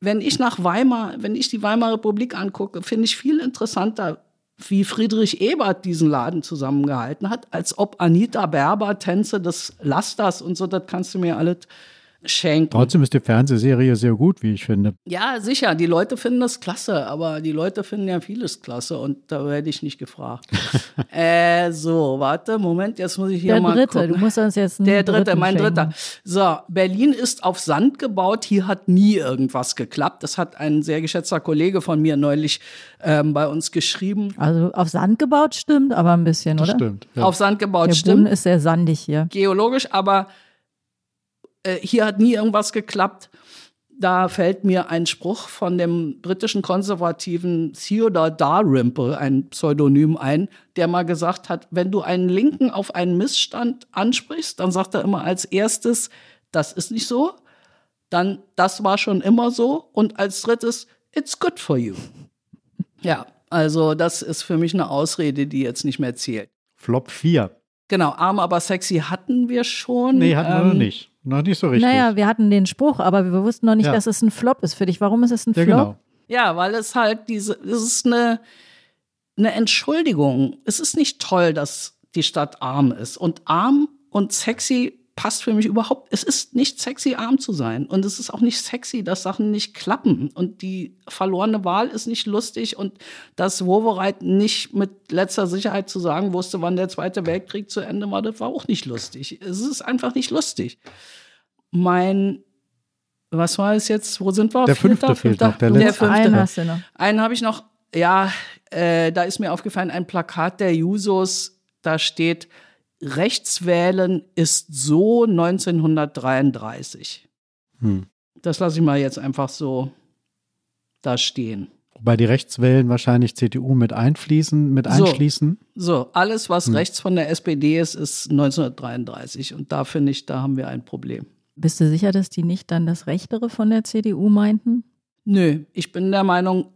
Speaker 9: Wenn ich nach Weimar, wenn ich die Weimarer Republik angucke, finde ich viel interessanter, wie Friedrich Ebert diesen Laden zusammengehalten hat, als ob Anita Berber Tänze des Lasters und so, das kannst du mir alles schenken.
Speaker 8: Trotzdem ist die Fernsehserie sehr gut, wie ich finde.
Speaker 9: Ja, sicher. Die Leute finden das klasse, aber die Leute finden ja vieles klasse und da werde ich nicht gefragt. [laughs] äh, so, warte, Moment, jetzt muss ich hier
Speaker 7: Der
Speaker 9: mal
Speaker 7: dritte,
Speaker 9: gucken.
Speaker 7: du musst uns jetzt
Speaker 9: Der dritte,
Speaker 7: dritten
Speaker 9: mein
Speaker 7: schenken.
Speaker 9: dritter. So, Berlin ist auf Sand gebaut. Hier hat nie irgendwas geklappt. Das hat ein sehr geschätzter Kollege von mir neulich ähm, bei uns geschrieben.
Speaker 7: Also auf Sand gebaut stimmt, aber ein bisschen,
Speaker 8: Das
Speaker 7: oder?
Speaker 8: stimmt. Ja.
Speaker 9: Auf Sand gebaut
Speaker 7: Der
Speaker 9: stimmt.
Speaker 7: Boden ist sehr sandig hier.
Speaker 9: geologisch, aber äh, hier hat nie irgendwas geklappt. Da fällt mir ein Spruch von dem britischen konservativen Theodore Dalrymple, ein Pseudonym, ein, der mal gesagt hat, wenn du einen Linken auf einen Missstand ansprichst, dann sagt er immer als erstes, das ist nicht so, dann das war schon immer so und als drittes, it's good for you. Ja, also das ist für mich eine Ausrede, die jetzt nicht mehr zählt.
Speaker 8: Flop 4.
Speaker 9: Genau, arm aber sexy hatten wir schon.
Speaker 8: Nee, hatten wir noch
Speaker 9: Ähm,
Speaker 8: nicht. Noch nicht so richtig.
Speaker 7: Naja, wir hatten den Spruch, aber wir wussten noch nicht,
Speaker 8: Ja.
Speaker 7: dass es ein Flop ist für dich. Warum ist es ein
Speaker 8: ja,
Speaker 7: Flop?
Speaker 8: genau.
Speaker 9: Ja, weil es halt diese, es ist eine, eine Entschuldigung. Es ist nicht toll, dass die Stadt arm ist. Und arm und sexy passt für mich überhaupt. Es ist nicht sexy, arm zu sein. Und es ist auch nicht sexy, dass Sachen nicht klappen. Und die verlorene Wahl ist nicht lustig. Und dass Wowereit nicht mit letzter Sicherheit zu sagen wusste, wann der Zweite Weltkrieg zu Ende war, das war auch nicht lustig. Es ist einfach nicht lustig. Mein was war es jetzt? Wo sind wir?
Speaker 8: Der fünfte fehlt noch, der letzte.
Speaker 9: fünfte.
Speaker 7: Einen hast du noch.
Speaker 9: Einen habe ich noch. Ja, äh, da ist mir aufgefallen, ein Plakat der Jusos, da steht, Rechtswählen ist so 1933.
Speaker 8: Hm.
Speaker 9: Das lasse ich mal jetzt einfach so da stehen.
Speaker 8: Wobei die Rechtswellen wahrscheinlich CDU mit einfließen, mit
Speaker 9: So.
Speaker 8: einschließen.
Speaker 9: So, alles, was
Speaker 8: Hm.
Speaker 9: rechts von der SPD ist, ist 1933. Und da finde ich, da haben wir ein Problem.
Speaker 7: Bist du sicher, dass die nicht dann das Rechtere von der CDU meinten?
Speaker 9: Nö, ich bin der Meinung,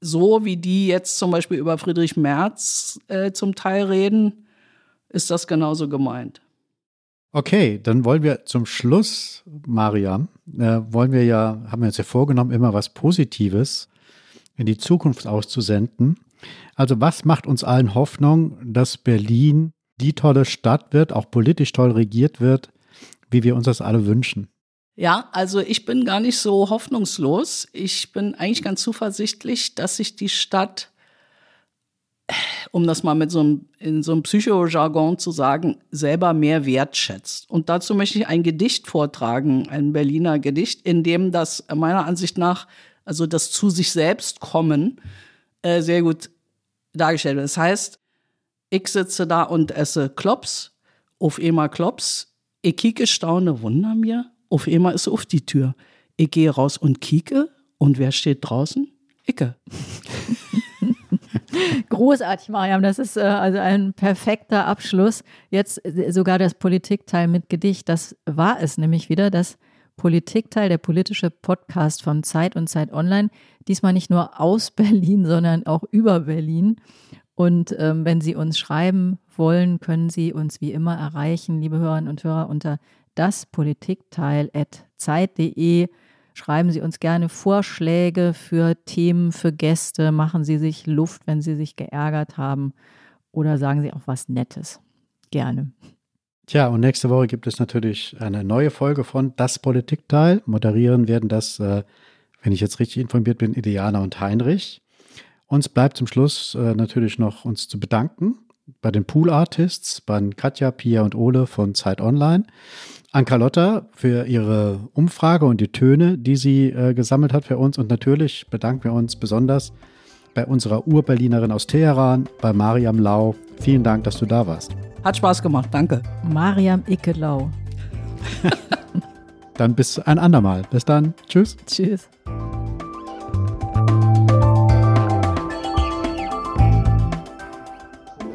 Speaker 9: so wie die jetzt zum Beispiel über Friedrich Merz äh, zum Teil reden, ist das genauso gemeint.
Speaker 8: Okay, dann wollen wir zum Schluss, Mariam, äh, wollen wir ja, haben wir uns ja vorgenommen, immer was Positives in die Zukunft auszusenden. Also was macht uns allen Hoffnung, dass Berlin die tolle Stadt wird, auch politisch toll regiert wird, wie wir uns das alle wünschen?
Speaker 9: Ja, also ich bin gar nicht so hoffnungslos. Ich bin eigentlich ganz zuversichtlich, dass sich die Stadt um das mal mit so einem, in so einem Psychojargon zu sagen, selber mehr wertschätzt. Und dazu möchte ich ein Gedicht vortragen, ein Berliner Gedicht, in dem das meiner Ansicht nach, also das zu sich selbst kommen, äh, sehr gut dargestellt wird. Das heißt, ich sitze da und esse Klops, auf einmal Klops, ich kicke staune, wunder mir, auf einmal ist auf die Tür. Ich gehe raus und kicke, und wer steht draußen? Icke. [laughs] [laughs]
Speaker 7: Großartig, Mariam. Das ist äh, also ein perfekter Abschluss. Jetzt äh, sogar das Politikteil mit Gedicht. Das war es nämlich wieder, das Politikteil, der politische Podcast von Zeit und Zeit Online. Diesmal nicht nur aus [laughs] Berlin, sondern auch über Berlin. Und ähm, wenn Sie uns schreiben wollen, können Sie uns wie immer erreichen, liebe Hörerinnen und Hörer, unter daspolitikteil.zeit.de. Schreiben Sie uns gerne Vorschläge für Themen, für Gäste. Machen Sie sich Luft, wenn Sie sich geärgert haben. Oder sagen Sie auch was Nettes. Gerne.
Speaker 8: Tja, und nächste Woche gibt es natürlich eine neue Folge von Das Politikteil. Moderieren werden das, äh, wenn ich jetzt richtig informiert bin, Ideana und Heinrich. Uns bleibt zum Schluss äh, natürlich noch uns zu bedanken bei den Pool Artists, bei Katja, Pia und Ole von Zeit Online. An Carlotta für ihre Umfrage und die Töne, die sie äh, gesammelt hat für uns. Und natürlich bedanken wir uns besonders bei unserer Urberlinerin aus Teheran, bei Mariam Lau. Vielen Dank, dass du da warst.
Speaker 9: Hat Spaß gemacht, danke.
Speaker 7: Mariam Icke-Lau. [laughs]
Speaker 8: dann bis ein andermal. Bis dann. Tschüss.
Speaker 7: Tschüss.